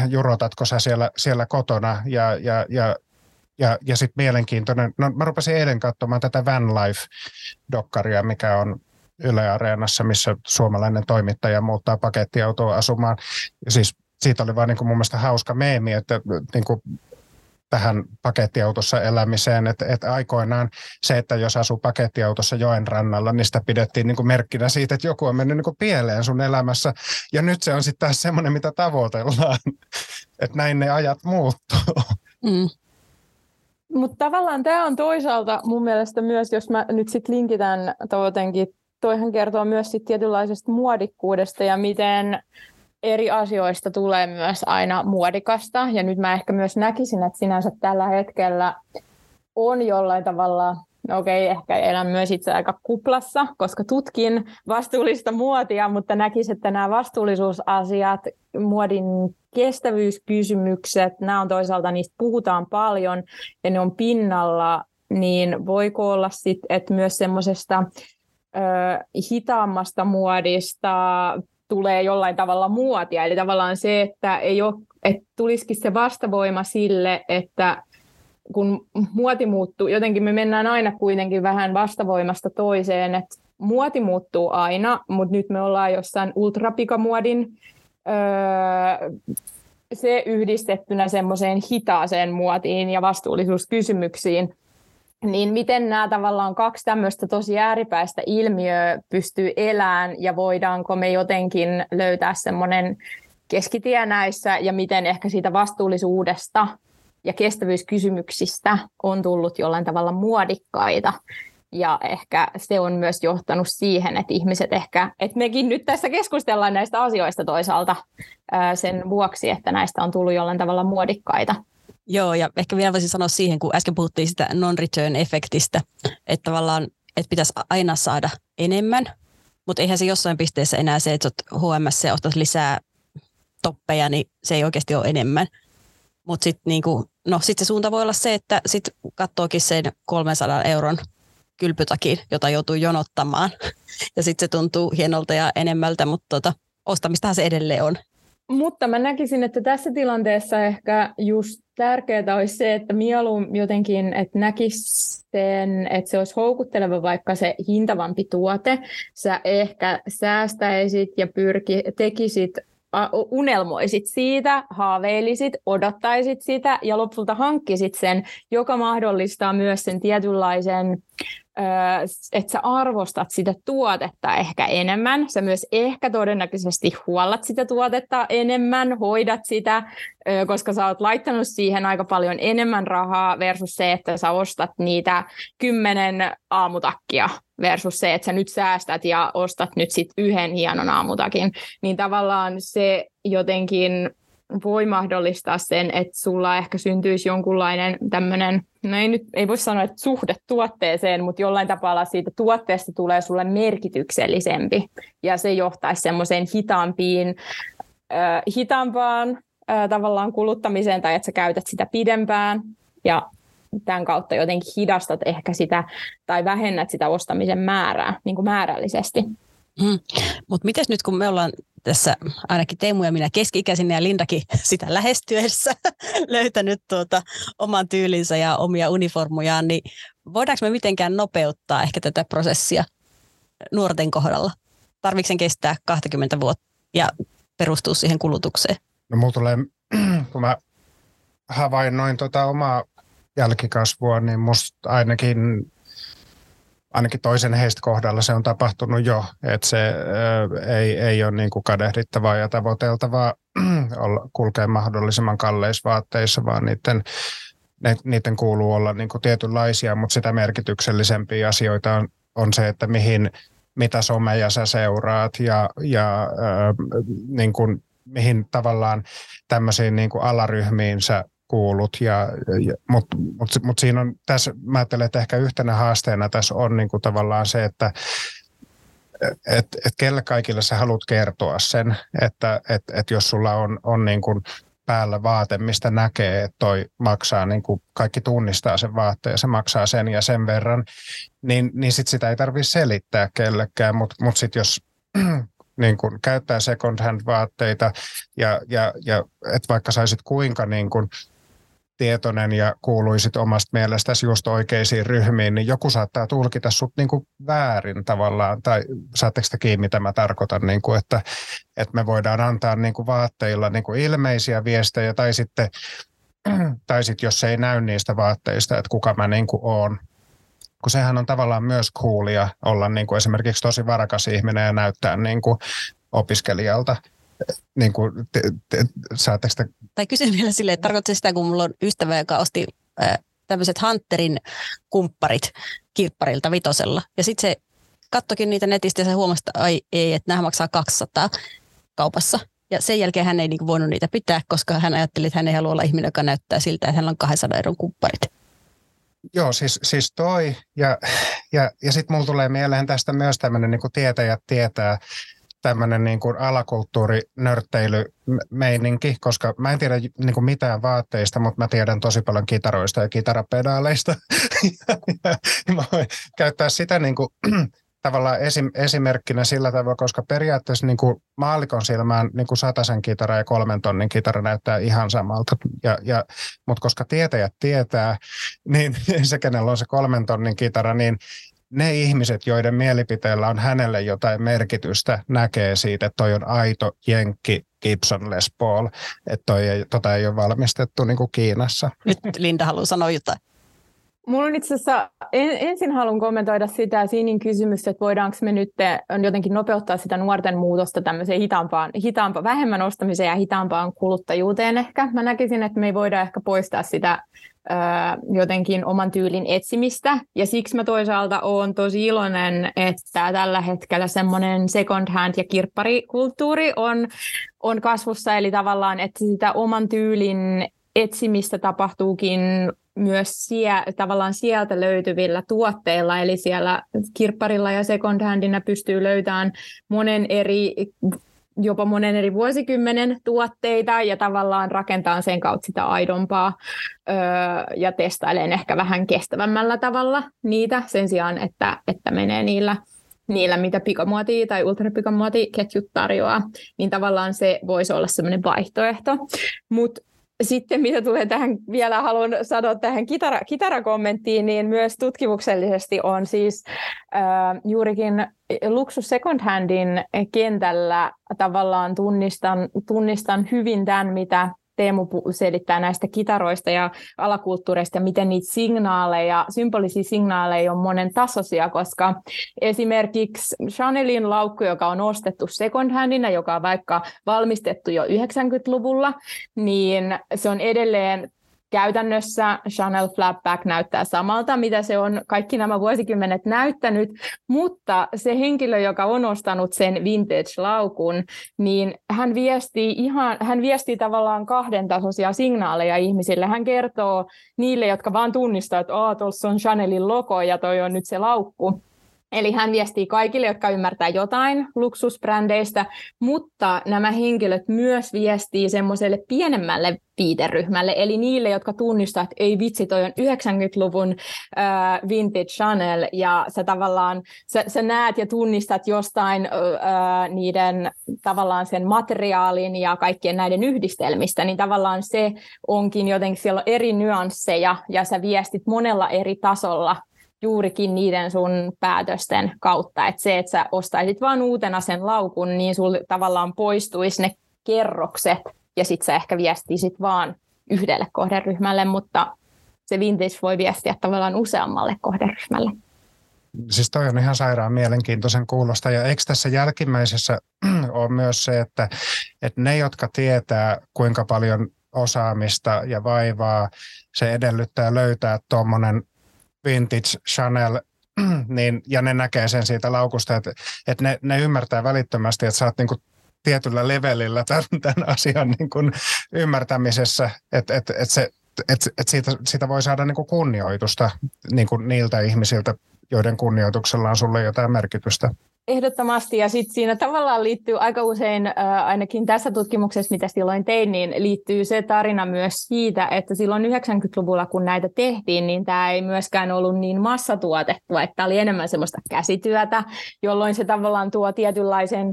jurotatko sä siellä, siellä kotona ja, ja, ja ja, ja sitten mielenkiintoinen, no mä rupesin eilen katsomaan tätä Van Life-dokkaria, mikä on Yle Areenassa, missä suomalainen toimittaja muuttaa pakettiautoa asumaan. Siis siitä oli vaan niin kuin mun mielestä hauska meemi, että niin kuin tähän pakettiautossa elämiseen, että, että aikoinaan se, että jos asuu pakettiautossa joen rannalla, niin sitä pidettiin niin kuin merkkinä siitä, että joku on mennyt niin kuin pieleen sun elämässä, ja nyt se on sitten taas semmoinen, mitä tavoitellaan, että näin ne ajat muuttuu. Mm. Mutta tavallaan tämä on toisaalta mun mielestä myös, jos mä nyt sitten linkitän jotenkin, toihan kertoo myös sit tietynlaisesta muodikkuudesta ja miten eri asioista tulee myös aina muodikasta. Ja nyt mä ehkä myös näkisin, että sinänsä tällä hetkellä on jollain tavalla, no okei, ehkä elän myös itse aika kuplassa, koska tutkin vastuullista muotia, mutta näkisin, että nämä vastuullisuusasiat, muodin kestävyyskysymykset, nämä on toisaalta, niistä puhutaan paljon ja ne on pinnalla, niin voiko olla sitten, että myös semmoisesta hitaammasta muodista, tulee jollain tavalla muotia. Eli tavallaan se, että, ei ole, että tulisikin se vastavoima sille, että kun muoti muuttuu, jotenkin me mennään aina kuitenkin vähän vastavoimasta toiseen, että muoti muuttuu aina, mutta nyt me ollaan jossain ultrapikamuodin öö, se yhdistettynä semmoiseen hitaaseen muotiin ja vastuullisuuskysymyksiin, niin miten nämä tavallaan kaksi tämmöistä tosi ääripäistä ilmiöä pystyy elämään ja voidaanko me jotenkin löytää semmoinen keskitie näissä ja miten ehkä siitä vastuullisuudesta ja kestävyyskysymyksistä on tullut jollain tavalla muodikkaita. Ja ehkä se on myös johtanut siihen, että ihmiset ehkä, että mekin nyt tässä keskustellaan näistä asioista toisaalta sen vuoksi, että näistä on tullut jollain tavalla muodikkaita. Joo, ja ehkä vielä voisin sanoa siihen, kun äsken puhuttiin sitä non-return-efektistä, että tavallaan että pitäisi aina saada enemmän, mutta eihän se jossain pisteessä enää se, että olet HMS ja lisää toppeja, niin se ei oikeasti ole enemmän. Mutta sitten niinku, no sit se suunta voi olla se, että sitten katsookin sen 300 euron kylpytakin, jota joutuu jonottamaan. Ja sitten se tuntuu hienolta ja enemmältä, mutta tota, ostamistahan se edelleen on. Mutta mä näkisin, että tässä tilanteessa ehkä just tärkeää olisi se, että mieluummin jotenkin, että näkisi sen, että se olisi houkutteleva vaikka se hintavampi tuote. Sä ehkä säästäisit ja pyrki, tekisit unelmoisit siitä, haaveilisit, odottaisit sitä ja lopulta hankkisit sen, joka mahdollistaa myös sen tietynlaisen että sä arvostat sitä tuotetta ehkä enemmän. Sä myös ehkä todennäköisesti huollat sitä tuotetta enemmän, hoidat sitä, koska sä oot laittanut siihen aika paljon enemmän rahaa versus se, että sä ostat niitä kymmenen aamutakkia versus se, että sä nyt säästät ja ostat nyt sit yhden hienon aamutakin. Niin tavallaan se jotenkin voi mahdollistaa sen, että sulla ehkä syntyisi jonkunlainen tämmöinen, no ei nyt ei voi sanoa, että suhde tuotteeseen, mutta jollain tapaa siitä tuotteesta tulee sulle merkityksellisempi ja se johtaisi semmoiseen hitaampiin, äh, hitaampaan äh, tavallaan kuluttamiseen tai että sä käytät sitä pidempään ja tämän kautta jotenkin hidastat ehkä sitä tai vähennät sitä ostamisen määrää niin kuin määrällisesti. Hmm. Mutta miten nyt kun me ollaan tässä ainakin Teemu ja minä keski-ikäisinä ja Lindakin sitä lähestyessä löytänyt tuota oman tyylinsä ja omia uniformujaan, niin voidaanko me mitenkään nopeuttaa ehkä tätä prosessia nuorten kohdalla? Tarvitsen sen kestää 20 vuotta ja perustua siihen kulutukseen? No mulla tulee, kun mä havainnoin tota omaa jälkikasvua, niin musta ainakin ainakin toisen heistä kohdalla se on tapahtunut jo, että se ei, ei ole niin kuin kadehdittavaa ja tavoiteltavaa kulkea mahdollisimman kalleissa vaatteissa, vaan niiden, ne, niiden kuuluu olla niin kuin tietynlaisia, mutta sitä merkityksellisempiä asioita on, on se, että mihin, mitä someja sä seuraat ja, ja ö, niin kuin, mihin tavallaan tämmöisiin niin kuin alaryhmiin sä kuulut. Ja, ja, Mutta mut, mut siinä on tässä, mä ajattelen, että ehkä yhtenä haasteena tässä on niin kuin tavallaan se, että et, et kelle kaikille sä haluat kertoa sen, että et, et jos sulla on, on niin kuin päällä vaate, mistä näkee, että toi maksaa, niin kuin kaikki tunnistaa sen vaatteen, se maksaa sen ja sen verran, niin, niin sit sitä ei tarvitse selittää kellekään, mutta mut, mut sitten jos niin kuin käyttää second hand vaatteita ja, ja, ja että vaikka saisit kuinka niin kuin tietoinen ja kuuluisit omasta mielestäsi just oikeisiin ryhmiin, niin joku saattaa tulkita sut niin kuin väärin tavallaan, tai saatteko te kiinni, mitä mä tarkoitan, niin kuin, että, että me voidaan antaa niin kuin vaatteilla niin kuin ilmeisiä viestejä, tai sitten, tai sitten jos ei näy niistä vaatteista, että kuka mä niin kuin oon, kun sehän on tavallaan myös coolia olla niin kuin esimerkiksi tosi varakas ihminen ja näyttää niin kuin opiskelijalta – niin kuin, te, te, saatteko te... Tai kysyn vielä silleen, että tarkoittaa sitä, kun mulla on ystävä, joka osti äh, tämmöiset Hunterin kumpparit kirpparilta vitosella. Ja sitten se kattokin niitä netistä ja se huomasi, että ai ei, että nämä maksaa 200 kaupassa. Ja sen jälkeen hän ei niin voinut niitä pitää, koska hän ajatteli, että hän ei halua olla ihminen, joka näyttää siltä, että hänellä on 200 euron kumpparit. Joo, siis, siis toi. Ja, ja, ja sitten mulla tulee mieleen tästä myös tämmöinen niin tietäjät tietää tämmöinen niin kuin alakulttuurinörtteilymeininki, koska mä en tiedä niin kuin mitään vaatteista, mutta mä tiedän tosi paljon kitaroista ja kitarapedaaleista. ja, ja, ja mä voin käyttää sitä niin kuin, tavallaan esim, esimerkkinä sillä tavalla, koska periaatteessa niin kuin maalikon silmään niin kuin sataisen kitara ja kolmen tonnin kitara näyttää ihan samalta. Ja, ja, mutta koska tietäjät tietää, niin se, kenellä on se kolmen tonnin kitara, niin ne ihmiset, joiden mielipiteellä on hänelle jotain merkitystä, näkee siitä, että toi on aito jenkki Gibson Les Paul, että toi ei, tota ei ole valmistettu niin kuin Kiinassa. Nyt Linda haluaa sanoa jotain. Mulla on itse asiassa, en, ensin haluan kommentoida sitä Siinin kysymystä, että voidaanko me nyt jotenkin nopeuttaa sitä nuorten muutosta tämmöiseen hitaampaan, hitaampaan vähemmän ostamiseen ja hitaampaan kuluttajuuteen ehkä. Mä näkisin, että me ei voida ehkä poistaa sitä jotenkin oman tyylin etsimistä. Ja siksi mä toisaalta oon tosi iloinen, että tällä hetkellä semmoinen second hand ja kirpparikulttuuri on, on kasvussa. Eli tavallaan, että sitä oman tyylin etsimistä tapahtuukin myös sie, tavallaan sieltä löytyvillä tuotteilla, eli siellä kirpparilla ja second handina pystyy löytämään monen eri jopa monen eri vuosikymmenen tuotteita ja tavallaan rakentaa sen kautta sitä aidompaa öö, ja testailen ehkä vähän kestävämmällä tavalla niitä sen sijaan, että, että menee niillä, niillä, mitä pikamuoti tai ultrapikamuotiketjut tarjoaa, niin tavallaan se voisi olla semmoinen vaihtoehto. Mutta sitten mitä tulee tähän, vielä haluan sanoa tähän kitara, kitarakommenttiin, niin myös tutkimuksellisesti on siis äh, juurikin luksus second handin kentällä tavallaan tunnistan, tunnistan hyvin tämän, mitä Teemu selittää näistä kitaroista ja alakulttuureista, miten niitä signaaleja, symbolisia signaaleja on monen tasoisia, koska esimerkiksi Chanelin laukku, joka on ostettu second handina, joka on vaikka valmistettu jo 90-luvulla, niin se on edelleen käytännössä Chanel Flapback näyttää samalta, mitä se on kaikki nämä vuosikymmenet näyttänyt, mutta se henkilö, joka on ostanut sen vintage-laukun, niin hän viestii, ihan, hän viestii tavallaan kahden tasoisia signaaleja ihmisille. Hän kertoo niille, jotka vaan tunnistaa, että tuossa on Chanelin logo ja toi on nyt se laukku Eli hän viestii kaikille, jotka ymmärtää jotain luksusbrändeistä, mutta nämä henkilöt myös viestii semmoiselle pienemmälle viiteryhmälle, eli niille, jotka tunnistaa, että ei vitsi, toi on 90-luvun äh, vintage Chanel, ja sä tavallaan, sä, sä näet ja tunnistat jostain äh, niiden tavallaan sen materiaalin ja kaikkien näiden yhdistelmistä, niin tavallaan se onkin jotenkin, siellä on eri nyansseja, ja sä viestit monella eri tasolla juurikin niiden sun päätösten kautta. Että se, että sä ostaisit vain uutena sen laukun, niin sulla tavallaan poistuisi ne kerrokset, ja sitten sä ehkä viestisit vaan yhdelle kohderyhmälle, mutta se vintage voi viestiä tavallaan useammalle kohderyhmälle. Siis toi on ihan sairaan mielenkiintoisen kuulosta. Ja eikö tässä jälkimmäisessä ole myös se, että, että ne, jotka tietää, kuinka paljon osaamista ja vaivaa se edellyttää löytää tuommoinen vintage Chanel, niin, ja ne näkee sen siitä laukusta, että, että ne, ne ymmärtää välittömästi, että sä oot niin kuin tietyllä levelillä tämän, tämän asian niin kuin ymmärtämisessä, että, että, että, se, että, että siitä, siitä voi saada niin kuin kunnioitusta niin kuin niiltä ihmisiltä, joiden kunnioituksella on sulle jotain merkitystä. Ehdottomasti, ja sitten siinä tavallaan liittyy aika usein, äh, ainakin tässä tutkimuksessa, mitä silloin tein, niin liittyy se tarina myös siitä, että silloin 90-luvulla, kun näitä tehtiin, niin tämä ei myöskään ollut niin massatuotettua, että oli enemmän semmoista käsityötä, jolloin se tavallaan tuo tietynlaisen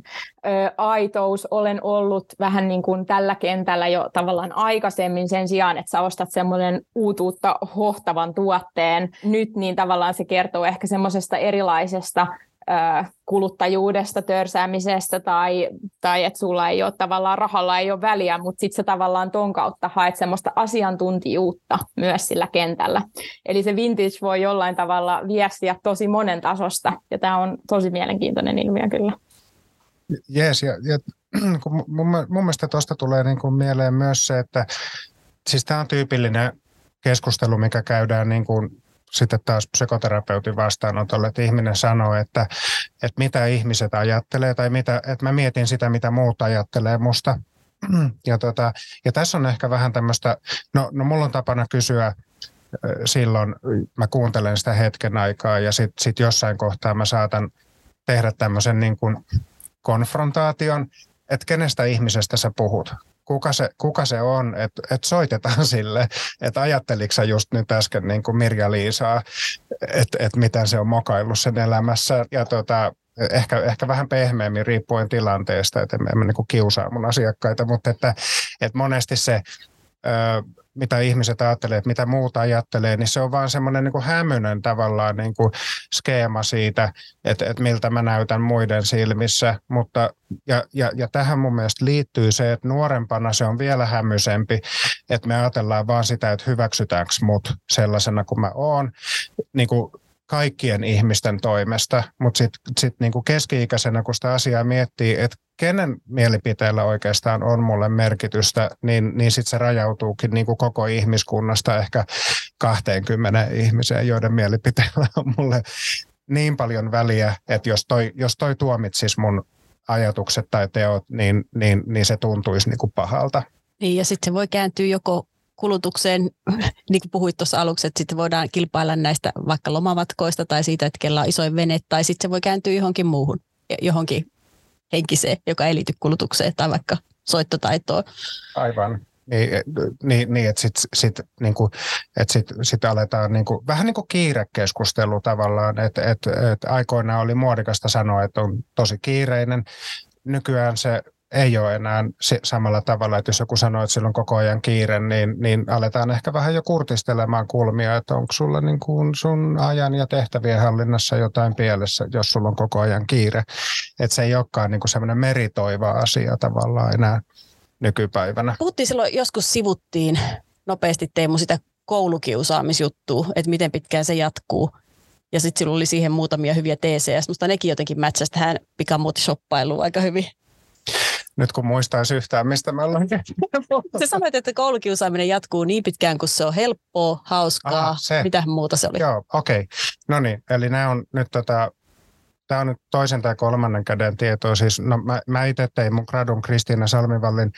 äh, aitous, olen ollut vähän niin kuin tällä kentällä jo tavallaan aikaisemmin sen sijaan, että sä ostat semmoinen uutuutta hohtavan tuotteen. Nyt, niin tavallaan se kertoo ehkä semmoisesta erilaisesta kuluttajuudesta, törsäämisestä tai, tai että sulla ei ole tavallaan rahalla ei ole väliä, mutta sitten sä tavallaan ton kautta haet semmoista asiantuntijuutta myös sillä kentällä. Eli se vintage voi jollain tavalla viestiä tosi monen tasosta ja tämä on tosi mielenkiintoinen ilmiö kyllä. Jees, ja, ja mun, mun mielestä tuosta tulee niin kuin mieleen myös se, että siis tämä on tyypillinen keskustelu, mikä käydään niin kuin sitten taas psykoterapeutin vastaanotolle, että ihminen sanoo, että, että mitä ihmiset ajattelee tai mitä, että mä mietin sitä, mitä muut ajattelee musta. Ja, tota, ja tässä on ehkä vähän tämmöistä, no, no mulla on tapana kysyä silloin, mä kuuntelen sitä hetken aikaa ja sitten sit jossain kohtaa mä saatan tehdä tämmöisen niin kuin konfrontaation, että kenestä ihmisestä sä puhut kuka se, kuka se on, että et soitetaan sille, että ajatteliko sä just nyt äsken niin kuin Mirja-Liisaa, että et miten se on mokaillut sen elämässä. Ja tota, ehkä, ehkä vähän pehmeämmin riippuen tilanteesta, että en, en mä niin kiusaa mun asiakkaita, mutta että, että monesti se mitä ihmiset ajattelee, että mitä muuta ajattelee, niin se on vaan semmoinen niin hämynen tavallaan niin kuin skeema siitä, että, että miltä mä näytän muiden silmissä. Mutta, ja, ja, ja tähän mun mielestä liittyy se, että nuorempana se on vielä hämysempi, että me ajatellaan vaan sitä, että hyväksytäänkö mut sellaisena kuin mä oon. Niin kuin kaikkien ihmisten toimesta, mutta sitten sit niinku keski-ikäisenä, kun sitä asiaa miettii, että kenen mielipiteellä oikeastaan on mulle merkitystä, niin, niin sitten se rajautuukin niinku koko ihmiskunnasta ehkä 20 ihmiseen, joiden mielipiteellä on mulle niin paljon väliä, että jos toi, jos toi tuomitsisi mun ajatukset tai teot, niin, niin, niin se tuntuisi niinku pahalta. Niin, ja sitten se voi kääntyä joko kulutukseen, niin kuin puhuit tuossa aluksi, että sitten voidaan kilpailla näistä vaikka lomamatkoista tai siitä, että kellä on isoin vene, tai sitten se voi kääntyä johonkin muuhun, johonkin henkiseen, joka ei liity kulutukseen tai vaikka soittotaitoon. Aivan. Niin, niin, niin että sitten sit, niin kuin, et sit, sit aletaan niin kuin, vähän niin kuin kiirekeskustelu tavallaan, että et, et aikoinaan oli muodikasta sanoa, että on tosi kiireinen. Nykyään se ei ole enää samalla tavalla, että jos joku sanoo, että sillä on koko ajan kiire, niin, niin aletaan ehkä vähän jo kurtistelemaan kulmia, että onko sulla niin kuin sun ajan ja tehtävien hallinnassa jotain pielessä, jos sulla on koko ajan kiire. Että se ei olekaan niin kuin semmoinen meritoiva asia tavallaan enää nykypäivänä. Puhuttiin silloin, joskus sivuttiin nopeasti Teemu sitä koulukiusaamisjuttua, että miten pitkään se jatkuu. Ja sitten sillä oli siihen muutamia hyviä TCS, mutta nekin jotenkin mätsäsi tähän pikamuotishoppailuun aika hyvin nyt kun muistaisi yhtään, mistä me ollaan Se sanoit, että koulukiusaaminen jatkuu niin pitkään, kun se on helppoa, hauskaa. Aha, se. Mitä muuta se oli? Joo, okei. Okay. No niin, eli nämä on nyt tota, tämä on nyt toisen tai kolmannen käden tietoa. Siis, no, mä, mä itse tein mun gradun Kristiina Salmivallin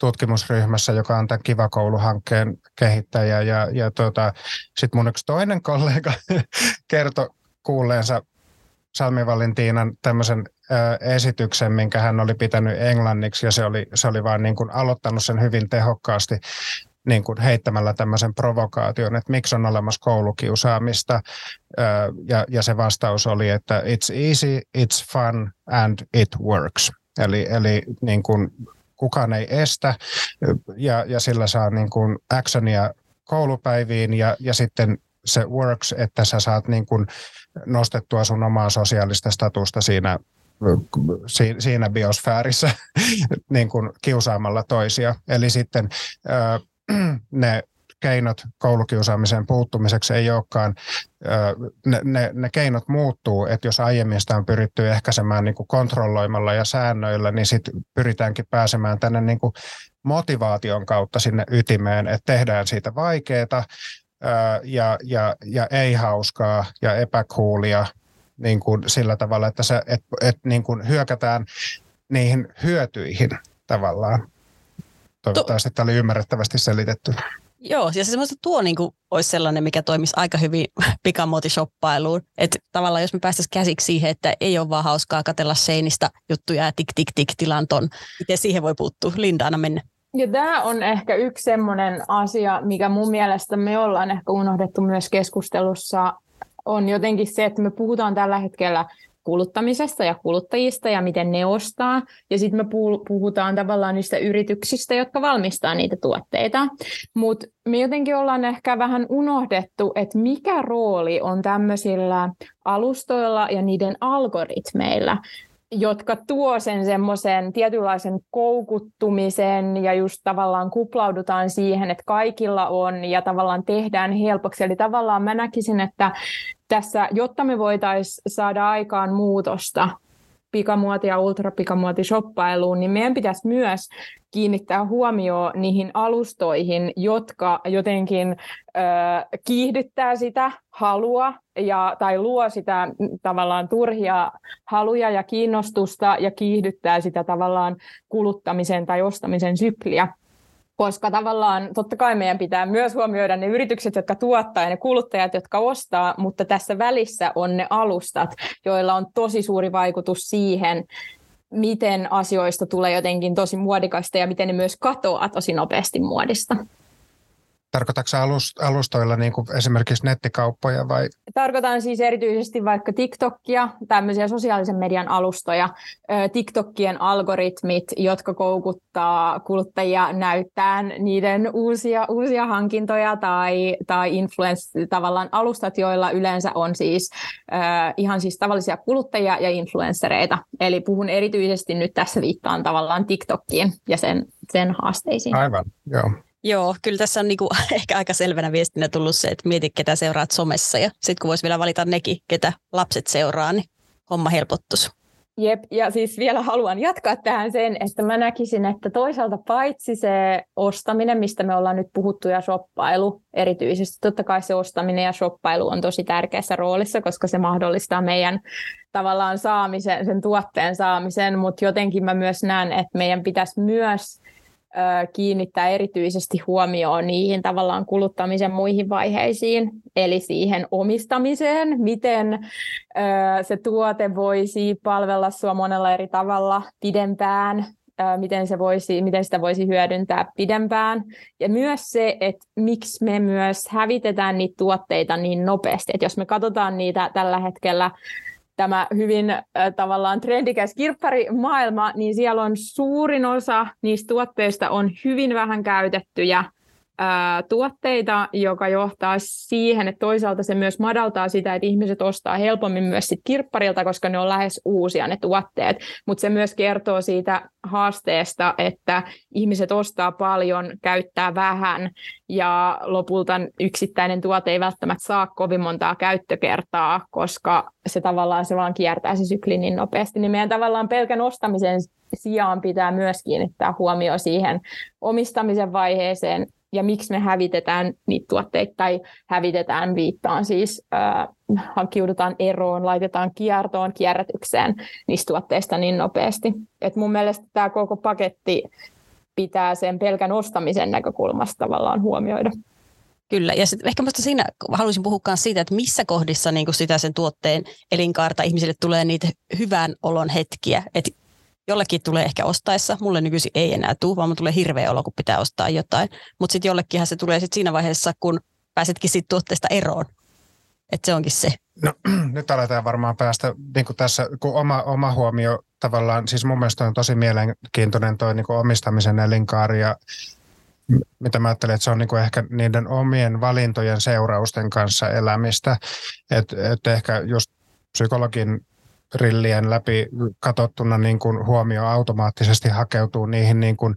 tutkimusryhmässä, joka on tämän Kiva Koulu-hankkeen kehittäjä. Ja, ja tota, sitten mun yksi toinen kollega kertoi kuulleensa Salmi Valentinan tämmöisen esityksen, minkä hän oli pitänyt englanniksi ja se oli, se oli vaan niin kuin aloittanut sen hyvin tehokkaasti niin kuin heittämällä tämmöisen provokaation, että miksi on olemassa koulukiusaamista. Ja, ja se vastaus oli, että it's easy, it's fun and it works. Eli, eli niin kuin kukaan ei estä ja, ja sillä saa niin kuin actionia koulupäiviin ja, ja sitten se works, että sä saat niin kuin nostettua sun omaa sosiaalista statusta siinä siinä biosfäärissä niin kuin kiusaamalla toisia. Eli sitten ne keinot koulukiusaamiseen puuttumiseksi ei olekaan, ne, ne, ne keinot muuttuu, että jos aiemmin sitä on pyritty ehkäisemään niin kuin kontrolloimalla ja säännöillä, niin sitten pyritäänkin pääsemään tänne niin kuin motivaation kautta sinne ytimeen, että tehdään siitä vaikeaa ja, ja, ja ei hauskaa ja epäkuulia niin kuin sillä tavalla, että, se, et, et niin kuin hyökätään niihin hyötyihin tavallaan. Toivottavasti tämä oli ymmärrettävästi selitetty. Joo, ja se semmoista tuo niin kuin, olisi sellainen, mikä toimisi aika hyvin pikamuotishoppailuun. Että tavallaan jos me päästäisiin käsiksi siihen, että ei ole vaan hauskaa katella seinistä juttuja ja tik tik tik tilanton, miten siihen voi puuttua? Linda, anna mennä. Ja tämä on ehkä yksi sellainen asia, mikä mun mielestä me ollaan ehkä unohdettu myös keskustelussa, on jotenkin se, että me puhutaan tällä hetkellä kuluttamisesta ja kuluttajista ja miten ne ostaa. Ja sitten me puhutaan tavallaan niistä yrityksistä, jotka valmistaa niitä tuotteita. Mutta me jotenkin ollaan ehkä vähän unohdettu, että mikä rooli on tämmöisillä alustoilla ja niiden algoritmeilla jotka tuo sen semmoisen tietynlaisen koukuttumisen ja just tavallaan kuplaudutaan siihen, että kaikilla on ja tavallaan tehdään helpoksi. Eli tavallaan mä näkisin, että tässä, jotta me voitaisiin saada aikaan muutosta pikamuoti- ja ultrapikamuotishoppailuun, niin meidän pitäisi myös kiinnittää huomioon niihin alustoihin, jotka jotenkin ö, kiihdyttää sitä halua ja, tai luo sitä tavallaan turhia haluja ja kiinnostusta ja kiihdyttää sitä tavallaan kuluttamisen tai ostamisen sykliä koska tavallaan totta kai meidän pitää myös huomioida ne yritykset, jotka tuottaa ja ne kuluttajat, jotka ostaa, mutta tässä välissä on ne alustat, joilla on tosi suuri vaikutus siihen, miten asioista tulee jotenkin tosi muodikasta ja miten ne myös katoaa tosi nopeasti muodista. Tarkoitatko alustoilla niin kuin esimerkiksi nettikauppoja vai? Tarkoitan siis erityisesti vaikka TikTokia, tämmöisiä sosiaalisen median alustoja, TikTokien algoritmit, jotka koukuttaa kuluttajia näyttämään niiden uusia, uusia hankintoja tai, tai influence, tavallaan alustat, joilla yleensä on siis äh, ihan siis tavallisia kuluttajia ja influenssereita. Eli puhun erityisesti nyt tässä viittaan tavallaan TikTokiin ja sen, sen haasteisiin. Aivan, joo. Joo, kyllä tässä on niinku ehkä aika selvänä viestinä tullut se, että mieti, ketä seuraat somessa. Ja sitten kun voisi vielä valita nekin, ketä lapset seuraa, niin homma helpottuisi. Jep, ja siis vielä haluan jatkaa tähän sen, että mä näkisin, että toisaalta paitsi se ostaminen, mistä me ollaan nyt puhuttu, ja shoppailu erityisesti, totta kai se ostaminen ja shoppailu on tosi tärkeässä roolissa, koska se mahdollistaa meidän tavallaan saamisen, sen tuotteen saamisen, mutta jotenkin mä myös näen, että meidän pitäisi myös kiinnittää erityisesti huomioon niihin tavallaan kuluttamisen muihin vaiheisiin, eli siihen omistamiseen, miten se tuote voisi palvella sinua monella eri tavalla pidempään, miten, se voisi, miten sitä voisi hyödyntää pidempään. Ja myös se, että miksi me myös hävitetään niitä tuotteita niin nopeasti. Että jos me katsotaan niitä tällä hetkellä tämä hyvin äh, tavallaan trendikäs kirpparimaailma, niin siellä on suurin osa niistä tuotteista on hyvin vähän käytettyjä tuotteita, joka johtaa siihen, että toisaalta se myös madaltaa sitä, että ihmiset ostaa helpommin myös sit kirpparilta, koska ne on lähes uusia ne tuotteet, mutta se myös kertoo siitä haasteesta, että ihmiset ostaa paljon, käyttää vähän ja lopulta yksittäinen tuote ei välttämättä saa kovin montaa käyttökertaa, koska se tavallaan se vaan kiertää se sykli niin nopeasti, niin meidän tavallaan pelkän ostamisen sijaan pitää myös kiinnittää huomio siihen omistamisen vaiheeseen ja miksi me hävitetään niitä tuotteita tai hävitetään viittaan siis äh, hankkiudutaan eroon, laitetaan kiertoon, kierrätykseen niistä tuotteista niin nopeasti. Et mun mielestä tämä koko paketti pitää sen pelkän ostamisen näkökulmasta tavallaan huomioida. Kyllä, ja sitten ehkä minusta siinä haluaisin puhua siitä, että missä kohdissa niin sitä sen tuotteen elinkaarta ihmisille tulee niitä hyvän olon hetkiä. Että jollekin tulee ehkä ostaessa, mulle nykyisin ei enää tule, vaan tulee hirveä olo, kun pitää ostaa jotain. Mutta sitten jollekinhan se tulee sit siinä vaiheessa, kun pääsetkin siitä tuotteesta eroon. Että se onkin se. No, nyt aletaan varmaan päästä niin kuin tässä, kun oma, oma huomio tavallaan, siis mun mielestä on tosi mielenkiintoinen toi niin kuin omistamisen elinkaari ja mitä mä ajattelen, että se on niin kuin ehkä niiden omien valintojen seurausten kanssa elämistä. Että et ehkä just psykologin rillien läpi katsottuna niin kuin huomio automaattisesti hakeutuu niihin niin kuin,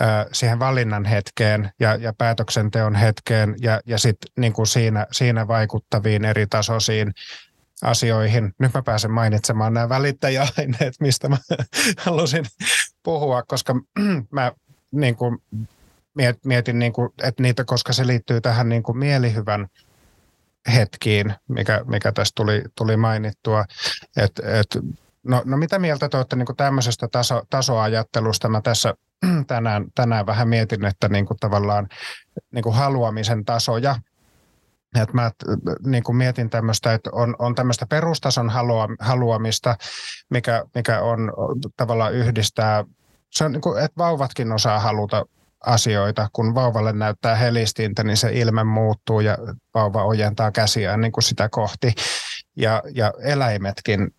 äh, siihen valinnan hetkeen ja, ja päätöksenteon hetkeen ja, ja sitten niin kuin siinä, siinä vaikuttaviin eri tasoisiin asioihin. Nyt mä pääsen mainitsemaan nämä välittäjäaineet, mistä mä halusin puhua, koska mä niin kuin mietin, niin kuin, että niitä, koska se liittyy tähän niin kuin mielihyvän hetkiin, mikä, mikä tässä tuli, tuli mainittua. Et, et, no, no mitä mieltä te olette niin tämmöisestä taso, tasoajattelusta? Mä tässä tänään, tänään vähän mietin, että niin kuin tavallaan niin kuin haluamisen tasoja, et mä niin kuin mietin tämmöistä, että on, on tämmöistä perustason halua, haluamista, mikä, mikä on tavallaan yhdistää, se on niin kuin, että vauvatkin osaa haluta asioita. Kun vauvalle näyttää helistintä, niin se ilme muuttuu ja vauva ojentaa käsiään niin kuin sitä kohti. Ja, ja eläimetkin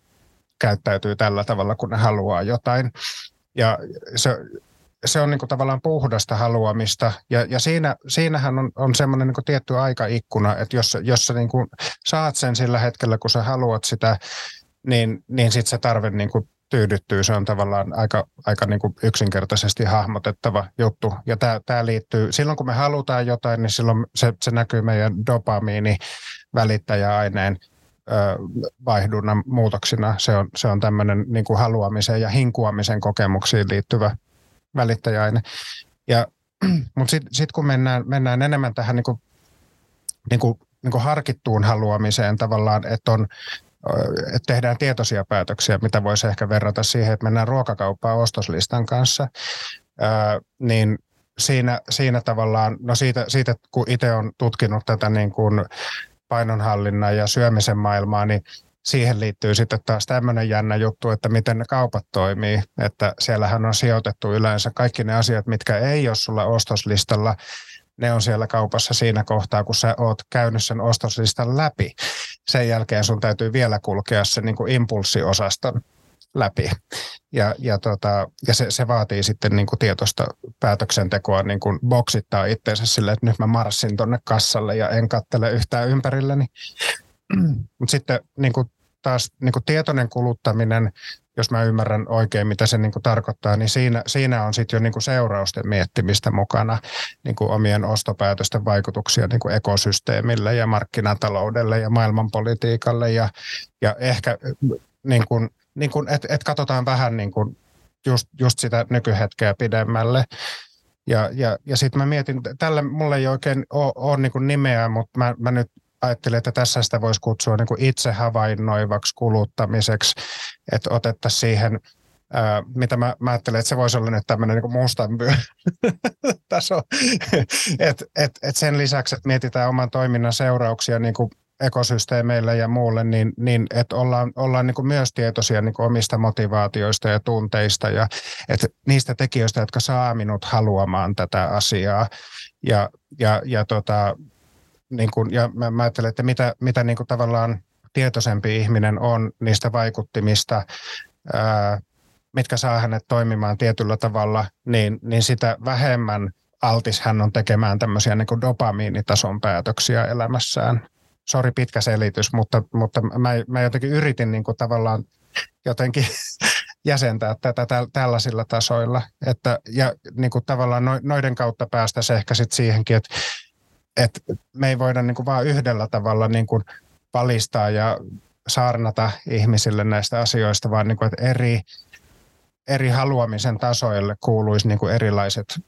käyttäytyy tällä tavalla, kun ne haluaa jotain. Ja se, se on niin kuin tavallaan puhdasta haluamista. Ja, ja siinä, siinähän on, on semmoinen niin tietty aikaikkuna, että jos, jos sä niin kuin saat sen sillä hetkellä, kun sä haluat sitä, niin, niin sitten se tarve niin kuin tyydyttyy. Se on tavallaan aika, aika niin kuin yksinkertaisesti hahmotettava juttu. Ja tämä liittyy, silloin kun me halutaan jotain, niin silloin se, se näkyy meidän dopamiini välittäjäaineen vaihdunnan muutoksina. Se on, se on tämmöinen niin kuin haluamisen ja hinkuamisen kokemuksiin liittyvä välittäjäaine. Ja, mutta sitten sit kun mennään, mennään enemmän tähän niin kuin, niin kuin, niin kuin harkittuun haluamiseen tavallaan, että on että tehdään tietoisia päätöksiä, mitä voisi ehkä verrata siihen, että mennään ruokakauppaan ostoslistan kanssa, niin siinä, siinä tavallaan, no siitä, siitä kun itse on tutkinut tätä niin kuin painonhallinnan ja syömisen maailmaa, niin siihen liittyy sitten taas tämmöinen jännä juttu, että miten ne kaupat toimii. Että siellähän on sijoitettu yleensä kaikki ne asiat, mitkä ei ole sulla ostoslistalla, ne on siellä kaupassa siinä kohtaa, kun sä oot käynyt sen ostoslistan läpi. Sen jälkeen sun täytyy vielä kulkea se niin kuin impulssiosaston läpi. Ja, ja, tota, ja se, se, vaatii sitten niin kuin tietoista päätöksentekoa niin kuin boksittaa itseensä sille, että nyt mä marssin tonne kassalle ja en kattele yhtään ympärilleni. Mutta sitten niin kuin taas niin kuin tietoinen kuluttaminen jos mä ymmärrän oikein, mitä se niin kuin tarkoittaa, niin siinä, siinä on sitten jo niin kuin seurausten miettimistä mukana niin kuin omien ostopäätösten vaikutuksia niin kuin ekosysteemille ja markkinataloudelle ja maailmanpolitiikalle ja, ja ehkä niin kuin, niin kuin, että et katsotaan vähän niin kuin just, just sitä nykyhetkeä pidemmälle. Ja, ja, ja sitten mä mietin, tällä mulla ei oikein ole niin nimeä, mutta mä, mä nyt ajattelin, että tässä sitä voisi kutsua niin kuin itse havainnoivaksi kuluttamiseksi, että otettaisiin siihen mitä mä, mä ajattelen, että se voisi olla nyt tämmöinen niin mustan taso. et, et, et sen lisäksi, että mietitään oman toiminnan seurauksia niin kuin ekosysteemeille ja muulle, niin, niin että ollaan, ollaan niin kuin myös tietoisia niin kuin omista motivaatioista ja tunteista ja että niistä tekijöistä, jotka saa minut haluamaan tätä asiaa. Ja, ja, ja tota, niin kuin, ja mä, mä ajattelen, että mitä, mitä niin kuin tavallaan tietoisempi ihminen on niistä vaikuttimista, ää, mitkä saa hänet toimimaan tietyllä tavalla, niin, niin sitä vähemmän altis hän on tekemään tämmöisiä niin kuin dopamiinitason päätöksiä elämässään. Sori pitkä selitys, mutta, mutta mä, mä jotenkin yritin niin kuin tavallaan jotenkin jäsentää tätä täl, tällaisilla tasoilla. Että, ja niin kuin tavallaan noiden kautta päästä ehkä sitten siihenkin, että että me ei voida niin kuin vaan yhdellä tavalla niin kuin palistaa ja saarnata ihmisille näistä asioista, vaan niin kuin, että eri, eri haluamisen tasoille kuuluisi niin kuin erilaiset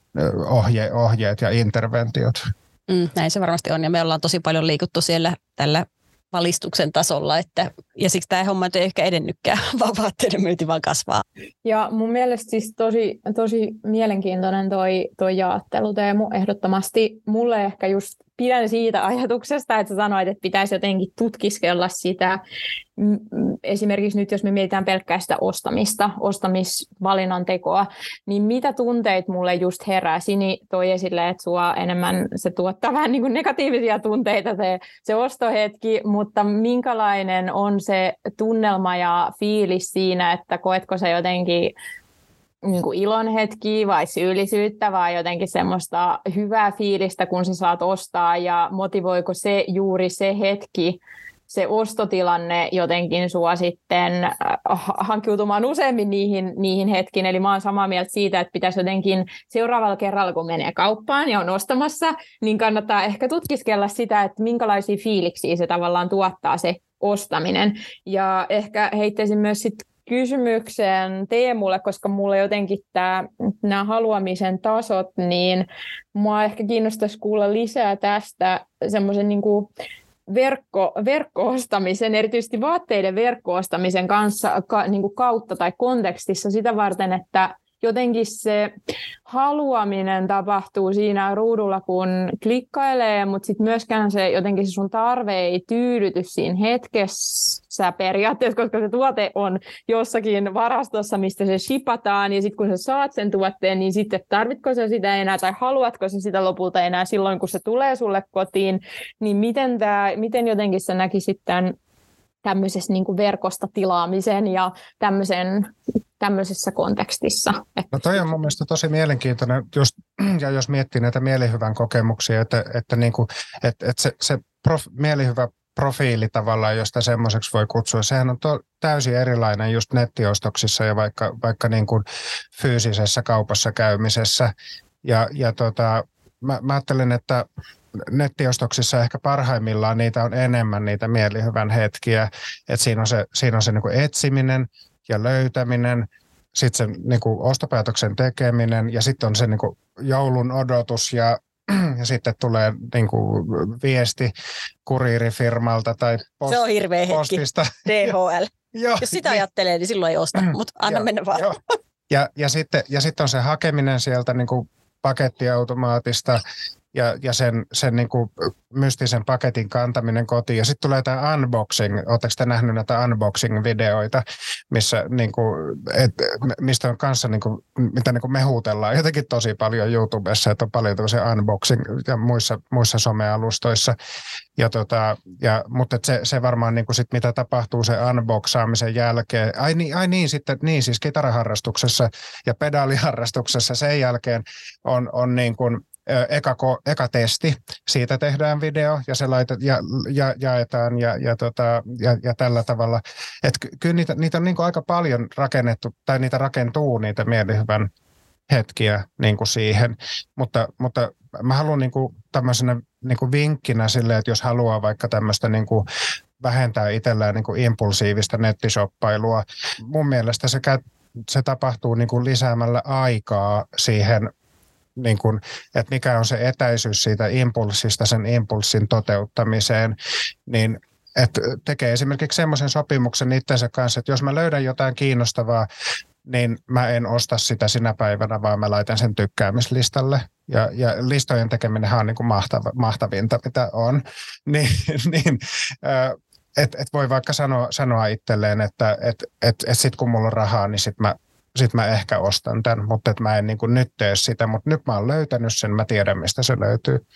ohje, ohjeet ja interventiot. Mm, näin se varmasti on ja me ollaan tosi paljon liikuttu siellä tällä valistuksen tasolla, että, ja siksi tämä homma ei ehkä edennytkään, vaan vaatteiden myynti vaan kasvaa. Ja mun mielestä siis tosi, tosi mielenkiintoinen toi, toi jaotteluteemu ehdottomasti. Mulle ehkä just pidän siitä ajatuksesta, että sanoit, että pitäisi jotenkin tutkiskella sitä. Esimerkiksi nyt, jos me mietitään pelkkää sitä ostamista, ostamisvalinnan tekoa, niin mitä tunteet mulle just herää? Sini toi esille, että sua enemmän se tuottaa vähän niin kuin negatiivisia tunteita se, se ostohetki, mutta minkälainen on se tunnelma ja fiilis siinä, että koetko se jotenkin niin kuin ilon hetki vai syyllisyyttä vai jotenkin semmoista hyvää fiilistä, kun sä saat ostaa ja motivoiko se juuri se hetki, se ostotilanne jotenkin sua sitten äh, hankkiutumaan useammin niihin, niihin hetkiin. Eli mä oon samaa mieltä siitä, että pitäisi jotenkin seuraavalla kerralla, kun menee kauppaan ja on ostamassa, niin kannattaa ehkä tutkiskella sitä, että minkälaisia fiiliksiä se tavallaan tuottaa se ostaminen. Ja ehkä heittäisin myös sit kysymyksen Teemulle, koska mulle jotenkin tämä, nämä haluamisen tasot, niin mua ehkä kiinnostaisi kuulla lisää tästä semmoisen niin verkko, verkko-ostamisen, erityisesti vaatteiden verkko-ostamisen kanssa ka, niin kuin kautta tai kontekstissa sitä varten, että jotenkin se haluaminen tapahtuu siinä ruudulla, kun klikkailee, mutta sitten myöskään se jotenkin se sun tarve ei tyydyty siinä hetkessä periaatteessa, koska se tuote on jossakin varastossa, mistä se shipataan, ja sitten kun sä saat sen tuotteen, niin sitten tarvitko sä sitä enää, tai haluatko sä sitä lopulta enää silloin, kun se tulee sulle kotiin, niin miten, tää, miten jotenkin sä näkisit tämän tämmöisessä niin verkosta tilaamisen ja tämmöisen, tämmöisessä kontekstissa. No toi on mun mielestä tosi mielenkiintoinen, just, ja jos miettii näitä mielihyvän kokemuksia, että, että, niin kuin, että, että se, se prof, mielihyvä profiili tavallaan, josta semmoiseksi voi kutsua, sehän on to, täysin erilainen just nettiostoksissa ja vaikka, vaikka niin kuin fyysisessä kaupassa käymisessä. Ja, ja tota, mä, mä ajattelen, että nettiostoksissa ehkä parhaimmillaan niitä on enemmän niitä mielihyvän hetkiä. että siinä on se, siinä on se niin kuin etsiminen ja löytäminen, sitten se niin kuin ostopäätöksen tekeminen ja sitten on se niin kuin joulun odotus ja ja sitten tulee niin kuin, viesti kuriirifirmalta tai post- Se on hirveä postista. hetki, DHL. Joo, Jos sitä niin. ajattelee, niin silloin ei osta, mutta anna joo, mennä vaan. Joo. Ja, ja, sitten, ja sitten on se hakeminen sieltä niin kuin pakettiautomaatista ja, ja sen, sen niin kuin mystisen paketin kantaminen kotiin. Ja sitten tulee tämä unboxing. Oletteko te nähneet näitä unboxing-videoita, missä, niin kuin, et, mistä on kanssa, niin kuin, mitä niin kuin mehutellaan jotenkin tosi paljon YouTubessa, että on paljon tämmöisiä unboxing- ja muissa, muissa somealustoissa. Ja tota, ja, mutta se, se varmaan niin kuin sit, mitä tapahtuu se unboxaamisen jälkeen. Ai niin, ai niin, sitten, niin siis kitaraharrastuksessa ja pedaaliharrastuksessa sen jälkeen on, on niin kuin, eka, eka testi, siitä tehdään video ja se laitet, ja, ja, jaetaan ja, ja, tota, ja, ja tällä tavalla. Et kyllä niitä, niitä on niin kuin aika paljon rakennettu, tai niitä rakentuu niitä mielihyvän hetkiä niin kuin siihen, mutta, mutta mä haluan niin kuin tämmöisenä niin kuin vinkkinä sille, että jos haluaa vaikka tämmöistä niin kuin vähentää itsellään niin kuin impulsiivista nettishoppailua, mun mielestä se, se tapahtuu niin kuin lisäämällä aikaa siihen niin kuin, että mikä on se etäisyys siitä impulssista sen impulssin toteuttamiseen, niin että tekee esimerkiksi semmoisen sopimuksen itsensä kanssa, että jos mä löydän jotain kiinnostavaa, niin mä en osta sitä sinä päivänä, vaan mä laitan sen tykkäämislistalle. Ja, ja listojen tekeminen on niin kuin mahtava, mahtavinta, mitä on. Niin, niin että et voi vaikka sanoa, sanoa itselleen, että et, et, et sitten kun mulla on rahaa, niin sitten mä sitten mä ehkä ostan tämän, mutta että mä en niin kuin nyt tee sitä, mutta nyt mä oon löytänyt sen, mä tiedän mistä se löytyy.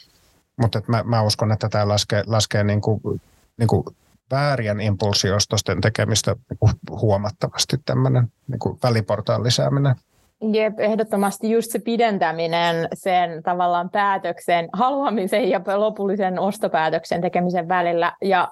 Mutta mä, mä uskon, että tämä laskee, laskee niin kuin, niin kuin väärien impulsiostosten tekemistä niin kuin huomattavasti tämmöinen niin väliportaan lisääminen. Jep, ehdottomasti just se pidentäminen sen tavallaan päätöksen, haluamisen ja lopullisen ostopäätöksen tekemisen välillä. Ja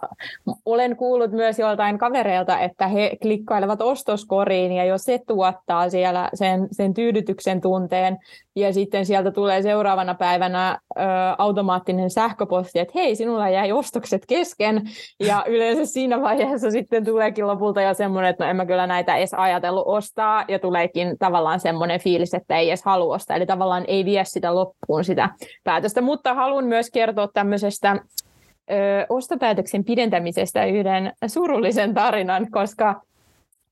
olen kuullut myös joltain kavereilta, että he klikkailevat ostoskoriin ja jos se tuottaa siellä sen, sen tyydytyksen tunteen ja sitten sieltä tulee seuraavana päivänä ö, automaattinen sähköposti, että hei, sinulla jäi ostokset kesken. Ja yleensä siinä vaiheessa sitten tuleekin lopulta jo semmoinen, että no en mä kyllä näitä edes ajatellut ostaa. Ja tuleekin tavallaan semmoinen fiilis, että ei edes halua ostaa, eli tavallaan ei vie sitä loppuun sitä päätöstä. Mutta haluan myös kertoa tämmöisestä ö, ostopäätöksen pidentämisestä yhden surullisen tarinan, koska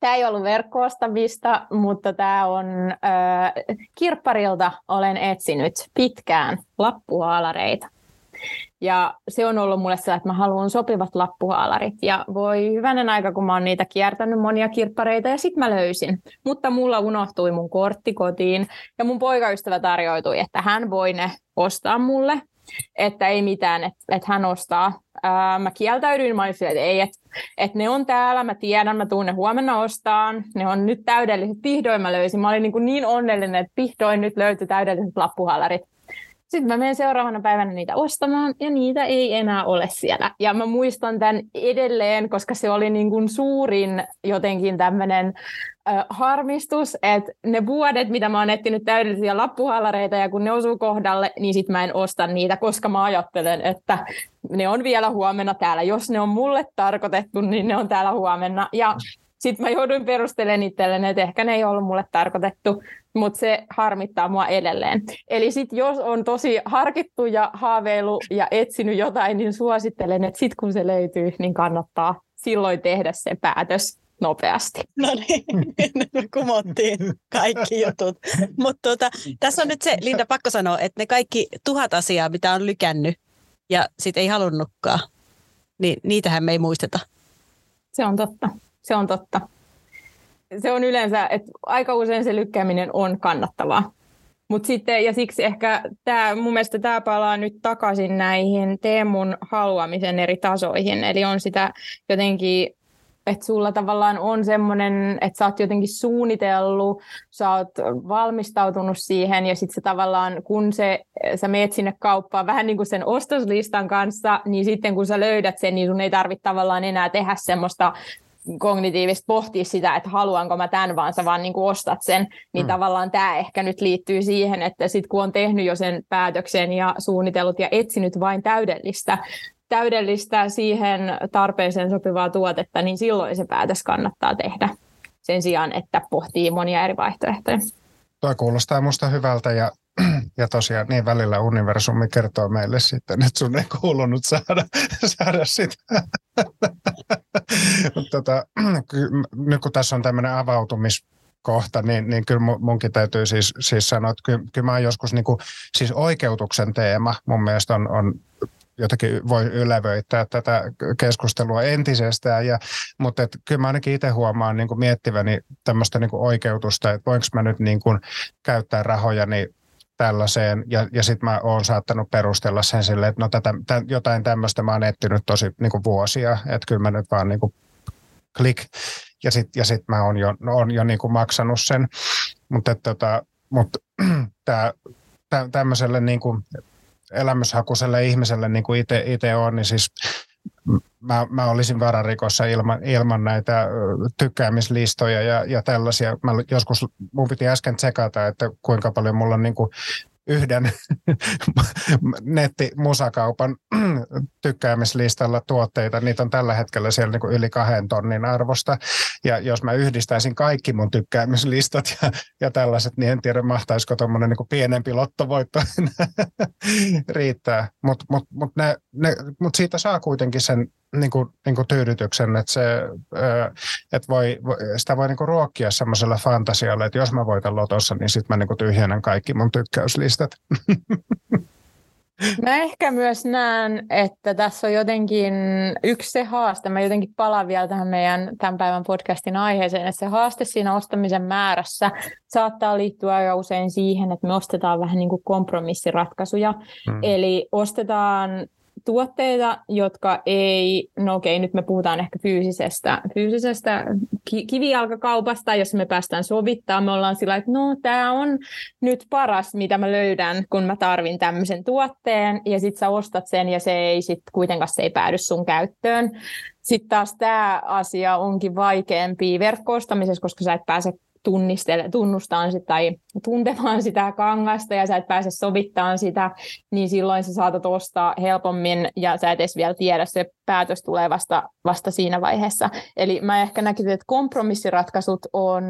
Tämä ei ollut verkkoostamista, mutta tämä on äh, kirpparilta olen etsinyt pitkään lappuhaalareita. Ja se on ollut mulle sellainen, että mä haluan sopivat lappuhaalarit. Ja voi hyvänen aika, kun mä oon niitä kiertänyt monia kirppareita ja sit mä löysin. Mutta mulla unohtui mun kortti kotiin ja mun poikaystävä tarjoutui, että hän voi ne ostaa mulle että ei mitään, että, että hän ostaa. Ää, mä kieltäydyin, mä olin että ei, että, että ne on täällä, mä tiedän, mä tuun ne huomenna ostaan, ne on nyt täydelliset, vihdoin mä löysin. Mä olin niin, kuin niin onnellinen, että vihdoin nyt löytyi täydelliset lappuhallarit. Sitten mä menen seuraavana päivänä niitä ostamaan ja niitä ei enää ole siellä. Ja mä muistan tämän edelleen, koska se oli niin kuin suurin jotenkin tämmöinen äh, harmistus, että ne vuodet, mitä mä oon etsinyt täydellisiä lappuhallareita ja kun ne osuu kohdalle, niin sit mä en osta niitä, koska mä ajattelen, että ne on vielä huomenna täällä. Jos ne on mulle tarkoitettu, niin ne on täällä huomenna. Ja sitten mä jouduin perustelemaan itselleni, että ehkä ne ei ollut mulle tarkoitettu, mutta se harmittaa mua edelleen. Eli sitten jos on tosi harkittu ja haaveilu ja etsinyt jotain, niin suosittelen, että sitten kun se löytyy, niin kannattaa silloin tehdä se päätös nopeasti. No niin, kumottiin kaikki jutut. Mutta tota, tässä on nyt se, Linda, pakko sanoa, että ne kaikki tuhat asiaa, mitä on lykännyt ja sitten ei halunnutkaan, niin niitähän me ei muisteta. Se on totta se on totta. Se on yleensä, että aika usein se lykkääminen on kannattavaa. Mut sitten, ja siksi ehkä tämä, mun mielestä tämä palaa nyt takaisin näihin Teemun haluamisen eri tasoihin. Eli on sitä jotenkin että sulla tavallaan on semmoinen, että sä oot jotenkin suunnitellut, sä oot valmistautunut siihen ja sitten se tavallaan, kun se, sä meet sinne kauppaan vähän niin kuin sen ostoslistan kanssa, niin sitten kun sä löydät sen, niin sun ei tarvitse tavallaan enää tehdä semmoista kognitiivisesti pohtia sitä, että haluanko mä tämän, vaan sä vaan niin kuin ostat sen, niin mm. tavallaan tämä ehkä nyt liittyy siihen, että sit kun on tehnyt jo sen päätöksen ja suunnitellut ja etsinyt vain täydellistä, täydellistä siihen tarpeeseen sopivaa tuotetta, niin silloin se päätös kannattaa tehdä sen sijaan, että pohtii monia eri vaihtoehtoja. Tuo kuulostaa musta hyvältä ja ja tosiaan niin välillä universumi kertoo meille sitten, että sun ei kuulunut saada, saada sitä. tota, nyt kun tässä on tämmöinen avautumis kohta, niin, niin kyllä munkin täytyy siis, siis sanoa, että kyllä, kyllä mä joskus niin kuin, siis oikeutuksen teema mun mielestä on, on jotenkin voi ylevöittää tätä keskustelua entisestään, ja, mutta et, kyllä mä ainakin itse huomaan niin kuin miettiväni tämmöistä niin kuin oikeutusta, että voinko mä nyt niin kuin käyttää rahojani tällaiseen, ja, ja sitten mä oon saattanut perustella sen silleen, että no tätä, tämän, jotain tämmöistä mä oon etsinyt tosi niin kuin vuosia, että kyllä mä nyt vaan niin kuin klik, ja sitten ja sit mä oon jo, on jo niin kuin maksanut sen, mutta tota, mut, tämä tämmöiselle niin kuin elämyshakuiselle ihmiselle, niin kuin itse on, niin siis mä, mä olisin vararikossa ilman, ilman näitä tykkäämislistoja ja, ja tällaisia. Mä joskus, mun piti äsken tsekata, että kuinka paljon mulla on niin kuin yhden nettimusakaupan tykkäämislistalla tuotteita. Niitä on tällä hetkellä siellä niin kuin yli kahden tonnin arvosta. Ja jos mä yhdistäisin kaikki mun tykkäämislistat ja, ja tällaiset, niin en tiedä mahtaisiko tuommoinen niin pienempi lottovoitto riittää. Mutta mut, mut mut siitä saa kuitenkin sen niin kuin, niin kuin tyydytyksen, että, se, että voi, sitä voi niin kuin ruokkia semmoisella fantasialla, että jos mä voitan lotossa, niin sitten mä niin kuin tyhjennän kaikki mun tykkäyslistat. Mä ehkä myös näen, että tässä on jotenkin yksi se haaste. Mä jotenkin palaan vielä tähän meidän tämän päivän podcastin aiheeseen, että se haaste siinä ostamisen määrässä saattaa liittyä aika usein siihen, että me ostetaan vähän niin kuin kompromissiratkaisuja. Hmm. Eli ostetaan tuotteita, jotka ei, no okei, nyt me puhutaan ehkä fyysisestä, fyysisestä kivijalkakaupasta, jos me päästään sovittaa, me ollaan sillä, että no tämä on nyt paras, mitä mä löydän, kun mä tarvin tämmöisen tuotteen, ja sit sä ostat sen, ja se ei sit kuitenkaan se ei päädy sun käyttöön. Sitten taas tämä asia onkin vaikeampi verkkoostamisessa, koska sä et pääse tunnistele, tunnustaan sitä tai tuntemaan sitä kangasta ja sä et pääse sovittamaan sitä, niin silloin sä saatat ostaa helpommin ja sä et edes vielä tiedä, se päätös tulee vasta, vasta siinä vaiheessa. Eli mä ehkä näkisin, että kompromissiratkaisut on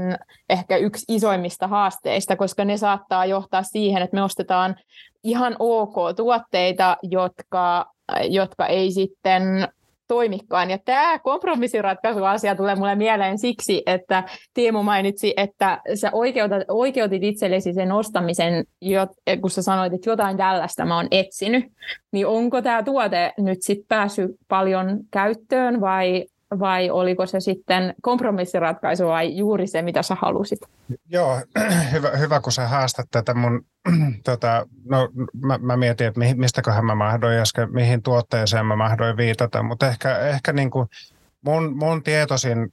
ehkä yksi isoimmista haasteista, koska ne saattaa johtaa siihen, että me ostetaan ihan ok tuotteita, jotka, jotka ei sitten toimikaan. Ja tämä kompromissiratkaisuasia tulee mulle mieleen siksi, että Tiemu mainitsi, että sä oikeutat, oikeutit itsellesi sen ostamisen, kun sä sanoit, että jotain tällaista mä oon etsinyt. Niin onko tämä tuote nyt sitten päässyt paljon käyttöön vai vai oliko se sitten kompromissiratkaisu vai juuri se, mitä sä halusit? Joo, hyvä, hyvä kun sä haastat tätä mun, tota, no mä, mä mietin, että mistäköhän mä mahdoin äsken, mihin tuotteeseen mä mahdoin viitata, mutta ehkä, ehkä niin kuin mun, mun tietoisin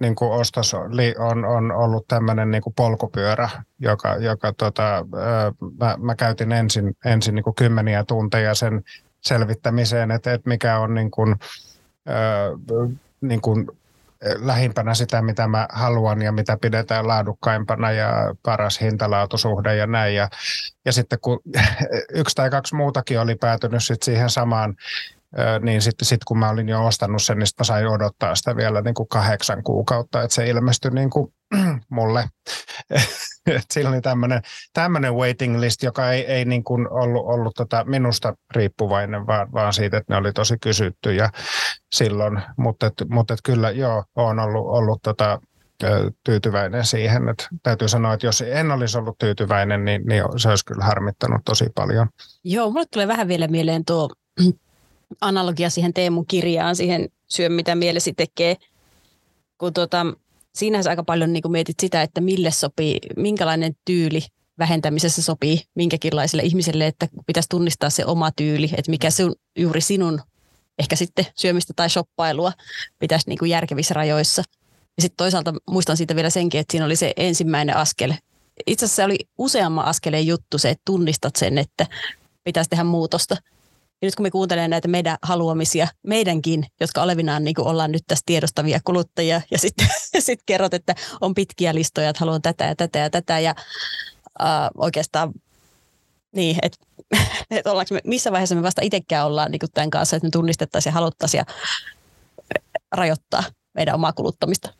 niin kuin ostos on, on ollut tämmöinen niin kuin polkupyörä, joka, joka tota, mä, mä, käytin ensin, ensin niin kuin kymmeniä tunteja sen selvittämiseen, että, että mikä on niin kuin, niin kuin eh, lähimpänä sitä, mitä mä haluan ja mitä pidetään laadukkaimpana ja paras hintalaatusuhde ja näin. Ja, ja sitten kun yksi tai kaksi muutakin oli päätynyt sit siihen samaan niin sitten sit kun mä olin jo ostanut sen, niin mä sain odottaa sitä vielä niin kuin kahdeksan kuukautta, että se ilmestyi niin kuin mulle. Sillä oli tämmöinen, tämmöinen waiting list, joka ei, ei niin kuin ollut, ollut tota minusta riippuvainen, vaan, vaan siitä, että ne oli tosi kysytty ja silloin, mutta, et, mutta et kyllä joo, olen ollut, ollut tota, tyytyväinen siihen. Että täytyy sanoa, että jos en olisi ollut tyytyväinen, niin, niin se olisi kyllä harmittanut tosi paljon. Joo, mulle tulee vähän vielä mieleen tuo analogia siihen Teemun kirjaan, siihen syö mitä mielesi tekee, kun tuota, siinä aika paljon niin mietit sitä, että mille sopii, minkälainen tyyli vähentämisessä sopii minkäkinlaiselle ihmiselle, että pitäisi tunnistaa se oma tyyli, että mikä sun, juuri sinun ehkä sitten syömistä tai shoppailua pitäisi niin kuin järkevissä rajoissa. Ja sitten toisaalta muistan siitä vielä senkin, että siinä oli se ensimmäinen askel. Itse asiassa se oli useamman askeleen juttu se, että tunnistat sen, että pitäisi tehdä muutosta – ja nyt kun me kuuntelemme näitä meidän haluamisia, meidänkin, jotka olevinaan niin kuin ollaan nyt tässä tiedostavia kuluttajia, ja sitten sit kerrot, että on pitkiä listoja, että haluan tätä ja tätä ja tätä, ja äh, oikeastaan niin, että et ollaanko me, missä vaiheessa me vasta itsekään ollaan niin tämän kanssa, että me tunnistettaisiin ja haluttaisiin ja rajoittaa meidän omaa kuluttamista.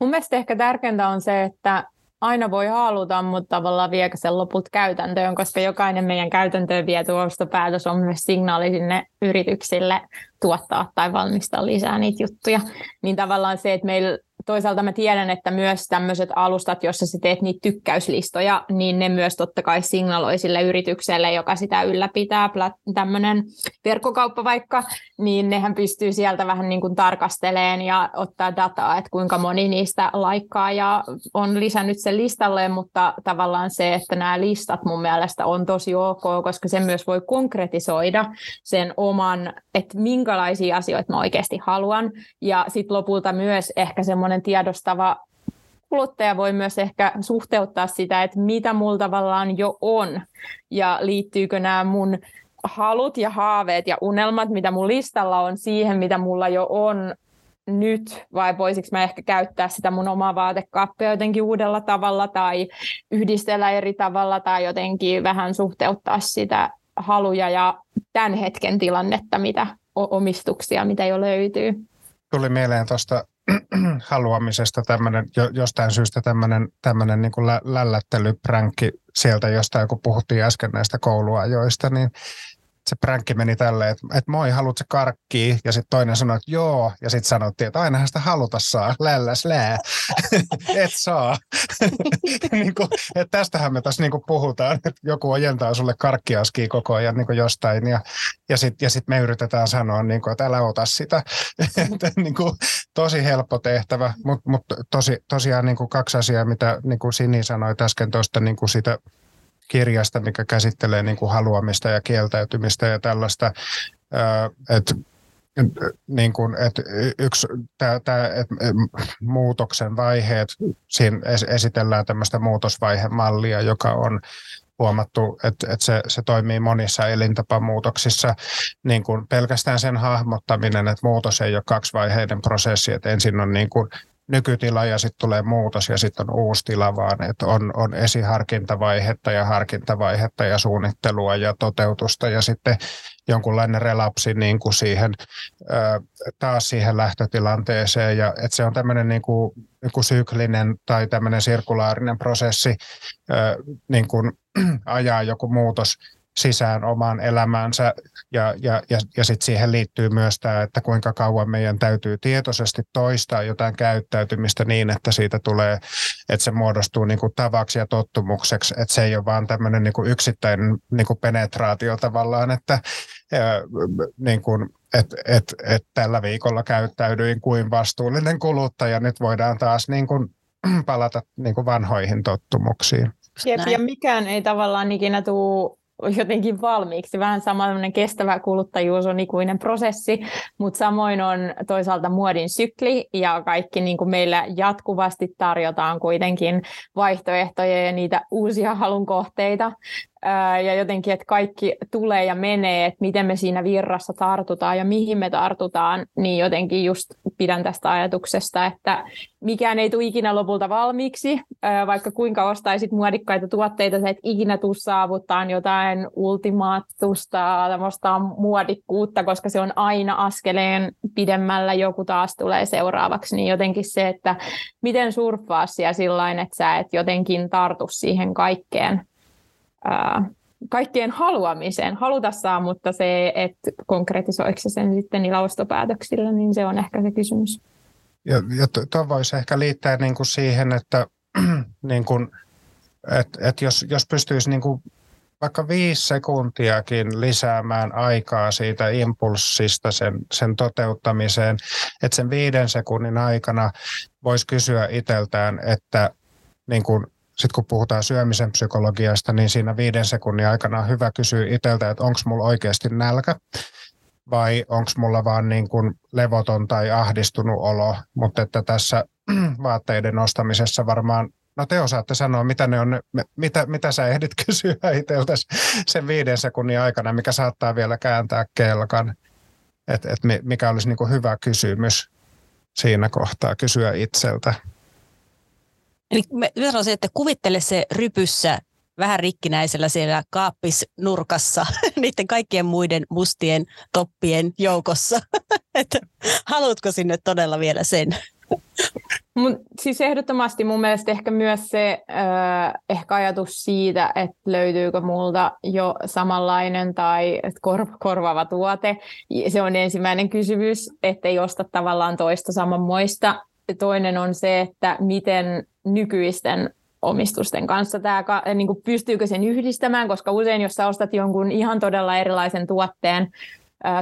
Mun mielestä ehkä tärkeintä on se, että aina voi haluta, mutta tavallaan viekö sen loput käytäntöön, koska jokainen meidän käytäntöön viety ostopäätös on myös signaali sinne yrityksille tuottaa tai valmistaa lisää niitä juttuja. Niin tavallaan se, että meillä toisaalta mä tiedän, että myös tämmöiset alustat, jossa sä teet niitä tykkäyslistoja, niin ne myös totta kai signaloi sille yritykselle, joka sitä ylläpitää, tämmöinen verkkokauppa vaikka, niin nehän pystyy sieltä vähän niin kuin tarkasteleen ja ottaa dataa, että kuinka moni niistä laikkaa ja on lisännyt sen listalle, mutta tavallaan se, että nämä listat mun mielestä on tosi ok, koska se myös voi konkretisoida sen oman, että minkälaisia asioita mä oikeasti haluan, ja sitten lopulta myös ehkä semmoinen tiedostava kuluttaja voi myös ehkä suhteuttaa sitä, että mitä mulla tavallaan jo on. Ja liittyykö nämä mun halut ja haaveet ja unelmat, mitä mun listalla on, siihen, mitä mulla jo on nyt, vai voisiko mä ehkä käyttää sitä mun omaa vaatekaappia jotenkin uudella tavalla tai yhdistellä eri tavalla tai jotenkin vähän suhteuttaa sitä haluja ja tämän hetken tilannetta, mitä omistuksia, mitä jo löytyy. Tuli mieleen tuosta haluamisesta tämmöinen, jostain syystä tämmöinen, tämmöinen niin lä- lällättelypränkki sieltä jostain, kun puhuttiin äsken näistä kouluajoista, niin se pränkki meni tälleen, että, että moi, haluatko karkkia? Ja sitten toinen sanoi, että joo. Ja sitten sanottiin, että ainahan sitä haluta saa. Lälläs lää. Et saa. niin kuin, että tästähän me tässä niin kuin puhutaan, että joku ojentaa sulle karkkiaskia koko ajan niin kuin jostain. Ja, ja sitten ja sit me yritetään sanoa, niin kuin, että älä ota sitä. että, niin kuin, tosi helppo tehtävä, mutta mut tosi, tosiaan niin kuin kaksi asiaa, mitä niin kuin Sini sanoi äsken tuosta niin kuin sitä kirjasta, mikä käsittelee niin kuin haluamista ja kieltäytymistä ja tällaista. Että niin kuin, että yksi tämä, tämä että muutoksen vaiheet, siinä esitellään tämmöistä muutosvaihemallia, joka on huomattu, että, että se, se toimii monissa elintapamuutoksissa. Niin kuin pelkästään sen hahmottaminen, että muutos ei ole kaksivaiheinen prosessi, että ensin on niin kuin nykytila ja sitten tulee muutos ja sitten on uusi tila, vaan että on, on esiharkintavaihetta ja harkintavaihetta ja suunnittelua ja toteutusta ja sitten jonkunlainen relapsi niin kuin siihen, taas siihen lähtötilanteeseen ja että se on tämmöinen niin kuin, niin kuin syklinen tai tämmöinen sirkulaarinen prosessi niin kuin ajaa joku muutos sisään omaan elämäänsä. Ja, ja, ja, ja sitten siihen liittyy myös tämä, että kuinka kauan meidän täytyy tietoisesti toistaa jotain käyttäytymistä niin, että siitä tulee, että se muodostuu niin kuin tavaksi ja tottumukseksi, että se ei ole vaan tämmöinen niin kuin yksittäinen niin kuin penetraatio tavallaan, että niin kuin, et, et, et tällä viikolla käyttäydyin kuin vastuullinen kuluttaja, nyt voidaan taas niin kuin palata niin kuin vanhoihin tottumuksiin. Jep, ja mikään ei tavallaan ikinä tule jotenkin valmiiksi. Vähän samanlainen kestävä kuluttajuus on ikuinen prosessi, mutta samoin on toisaalta muodin sykli ja kaikki niin kuin meillä jatkuvasti tarjotaan kuitenkin vaihtoehtoja ja niitä uusia halun kohteita ja jotenkin, että kaikki tulee ja menee, että miten me siinä virrassa tartutaan ja mihin me tartutaan, niin jotenkin just pidän tästä ajatuksesta, että mikään ei tule ikinä lopulta valmiiksi, vaikka kuinka ostaisit muodikkaita tuotteita, sä et ikinä tule saavuttaa jotain ultimaattusta, tämmöistä muodikkuutta, koska se on aina askeleen pidemmällä, joku taas tulee seuraavaksi, niin jotenkin se, että miten surffaa siellä sillä että sä et jotenkin tartu siihen kaikkeen, ää, kaikkien haluamiseen, haluta saa, mutta se, että konkretisoiko se sen sitten niillä ostopäätöksillä, niin se on ehkä se kysymys. Ja, ja tuo voisi ehkä liittää niin kuin siihen, että niin kuin, et, et jos, jos pystyisi niin kuin vaikka viisi sekuntiakin lisäämään aikaa siitä impulssista sen, sen toteuttamiseen, että sen viiden sekunnin aikana voisi kysyä itseltään, että niin kuin sitten kun puhutaan syömisen psykologiasta, niin siinä viiden sekunnin aikana on hyvä kysyä itseltä, että onko mulla oikeasti nälkä vai onko mulla vaan niin kuin levoton tai ahdistunut olo, mutta että tässä vaatteiden ostamisessa varmaan No te osaatte sanoa, mitä, ne on, mitä, mitä sä ehdit kysyä itseltä sen viiden sekunnin aikana, mikä saattaa vielä kääntää kelkan. että et mikä olisi niin kuin hyvä kysymys siinä kohtaa kysyä itseltä. Eli mä sanoisin, että kuvittele se rypyssä vähän rikkinäisellä siellä kaappisnurkassa niiden kaikkien muiden mustien toppien joukossa. että haluatko sinne todella vielä sen? Mun, siis ehdottomasti mun mielestä ehkä myös se äh, ehkä ajatus siitä, että löytyykö multa jo samanlainen tai kor, korvaava tuote. Se on ensimmäinen kysymys, ettei osta tavallaan toista samanmoista. Toinen on se, että miten nykyisten omistusten kanssa tämä, niin kuin pystyykö sen yhdistämään, koska usein jos sä ostat jonkun ihan todella erilaisen tuotteen,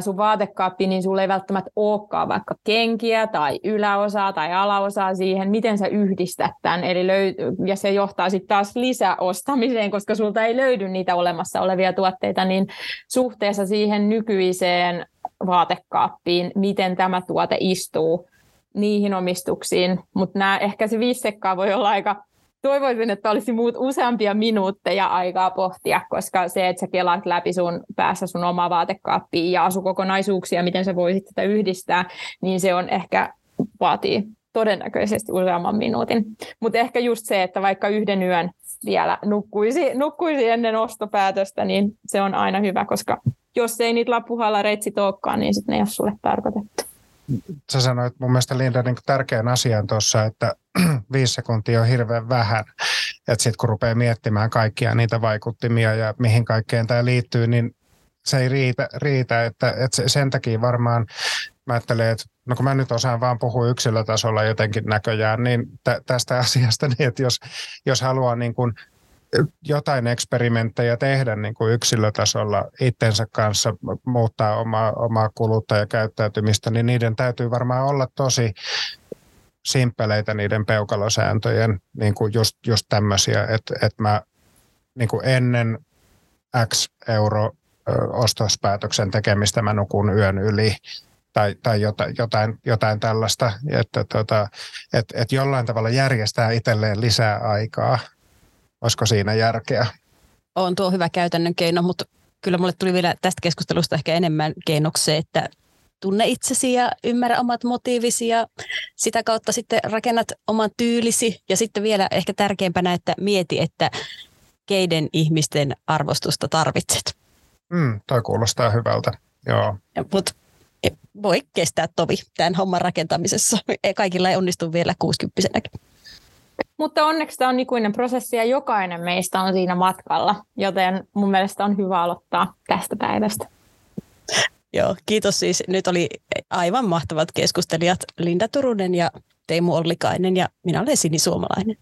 sun vaatekaappi, niin sulla ei välttämättä olekaan vaikka kenkiä tai yläosaa tai alaosaa siihen, miten sä yhdistät tämän. Eli löy- ja se johtaa sitten taas lisäostamiseen, koska sulta ei löydy niitä olemassa olevia tuotteita, niin suhteessa siihen nykyiseen vaatekaappiin, miten tämä tuote istuu niihin omistuksiin. Mutta ehkä se viisi sekkaa voi olla aika toivoisin, että olisi muut useampia minuutteja aikaa pohtia, koska se, että sä kelaat läpi sun päässä sun omaa vaatekaappia ja asukokonaisuuksia, miten sä voisit tätä yhdistää, niin se on ehkä vaatii todennäköisesti useamman minuutin. Mutta ehkä just se, että vaikka yhden yön vielä nukkuisi, nukkuisi ennen ostopäätöstä, niin se on aina hyvä, koska jos ei niitä lappuhalla reitsi olekaan, niin sitten ne ei ole sulle tarkoitettu sä sanoit mun mielestä Linda niin tärkeän asian tuossa, että viisi sekuntia on hirveän vähän. Että sitten kun rupeaa miettimään kaikkia niitä vaikuttimia ja mihin kaikkeen tämä liittyy, niin se ei riitä, riitä että, että sen takia varmaan mä ajattelen, että no kun mä nyt osaan vaan puhua yksilötasolla jotenkin näköjään, niin tä, tästä asiasta, niin että jos, jos haluaa niin kuin jotain eksperimenttejä tehdä niin kuin yksilötasolla itsensä kanssa, muuttaa omaa, omaa kuluttajakäyttäytymistä, niin niiden täytyy varmaan olla tosi simppeleitä niiden peukalosääntöjen, niin kuin just, just tämmöisiä, että, että mä niin kuin ennen X euro ostospäätöksen tekemistä mä nukun yön yli tai, tai jotain, jotain, tällaista, että, tota, että, että jollain tavalla järjestää itselleen lisää aikaa Olisiko siinä järkeä? On tuo hyvä käytännön keino, mutta kyllä mulle tuli vielä tästä keskustelusta ehkä enemmän keinoksi että tunne itsesi ja ymmärrä omat motiivisi ja sitä kautta sitten rakennat oman tyylisi ja sitten vielä ehkä tärkeimpänä, että mieti, että keiden ihmisten arvostusta tarvitset. Mm, toi kuulostaa hyvältä, joo. Mutta voi kestää tovi tämän homman rakentamisessa. Kaikilla ei onnistu vielä 60 Mutta onneksi tämä on ikuinen prosessi ja jokainen meistä on siinä matkalla, joten mun mielestä on hyvä aloittaa tästä päivästä. Joo, kiitos siis. Nyt oli aivan mahtavat keskustelijat Linda Turunen ja Teemu Ollikainen ja minä olen Sini Suomalainen.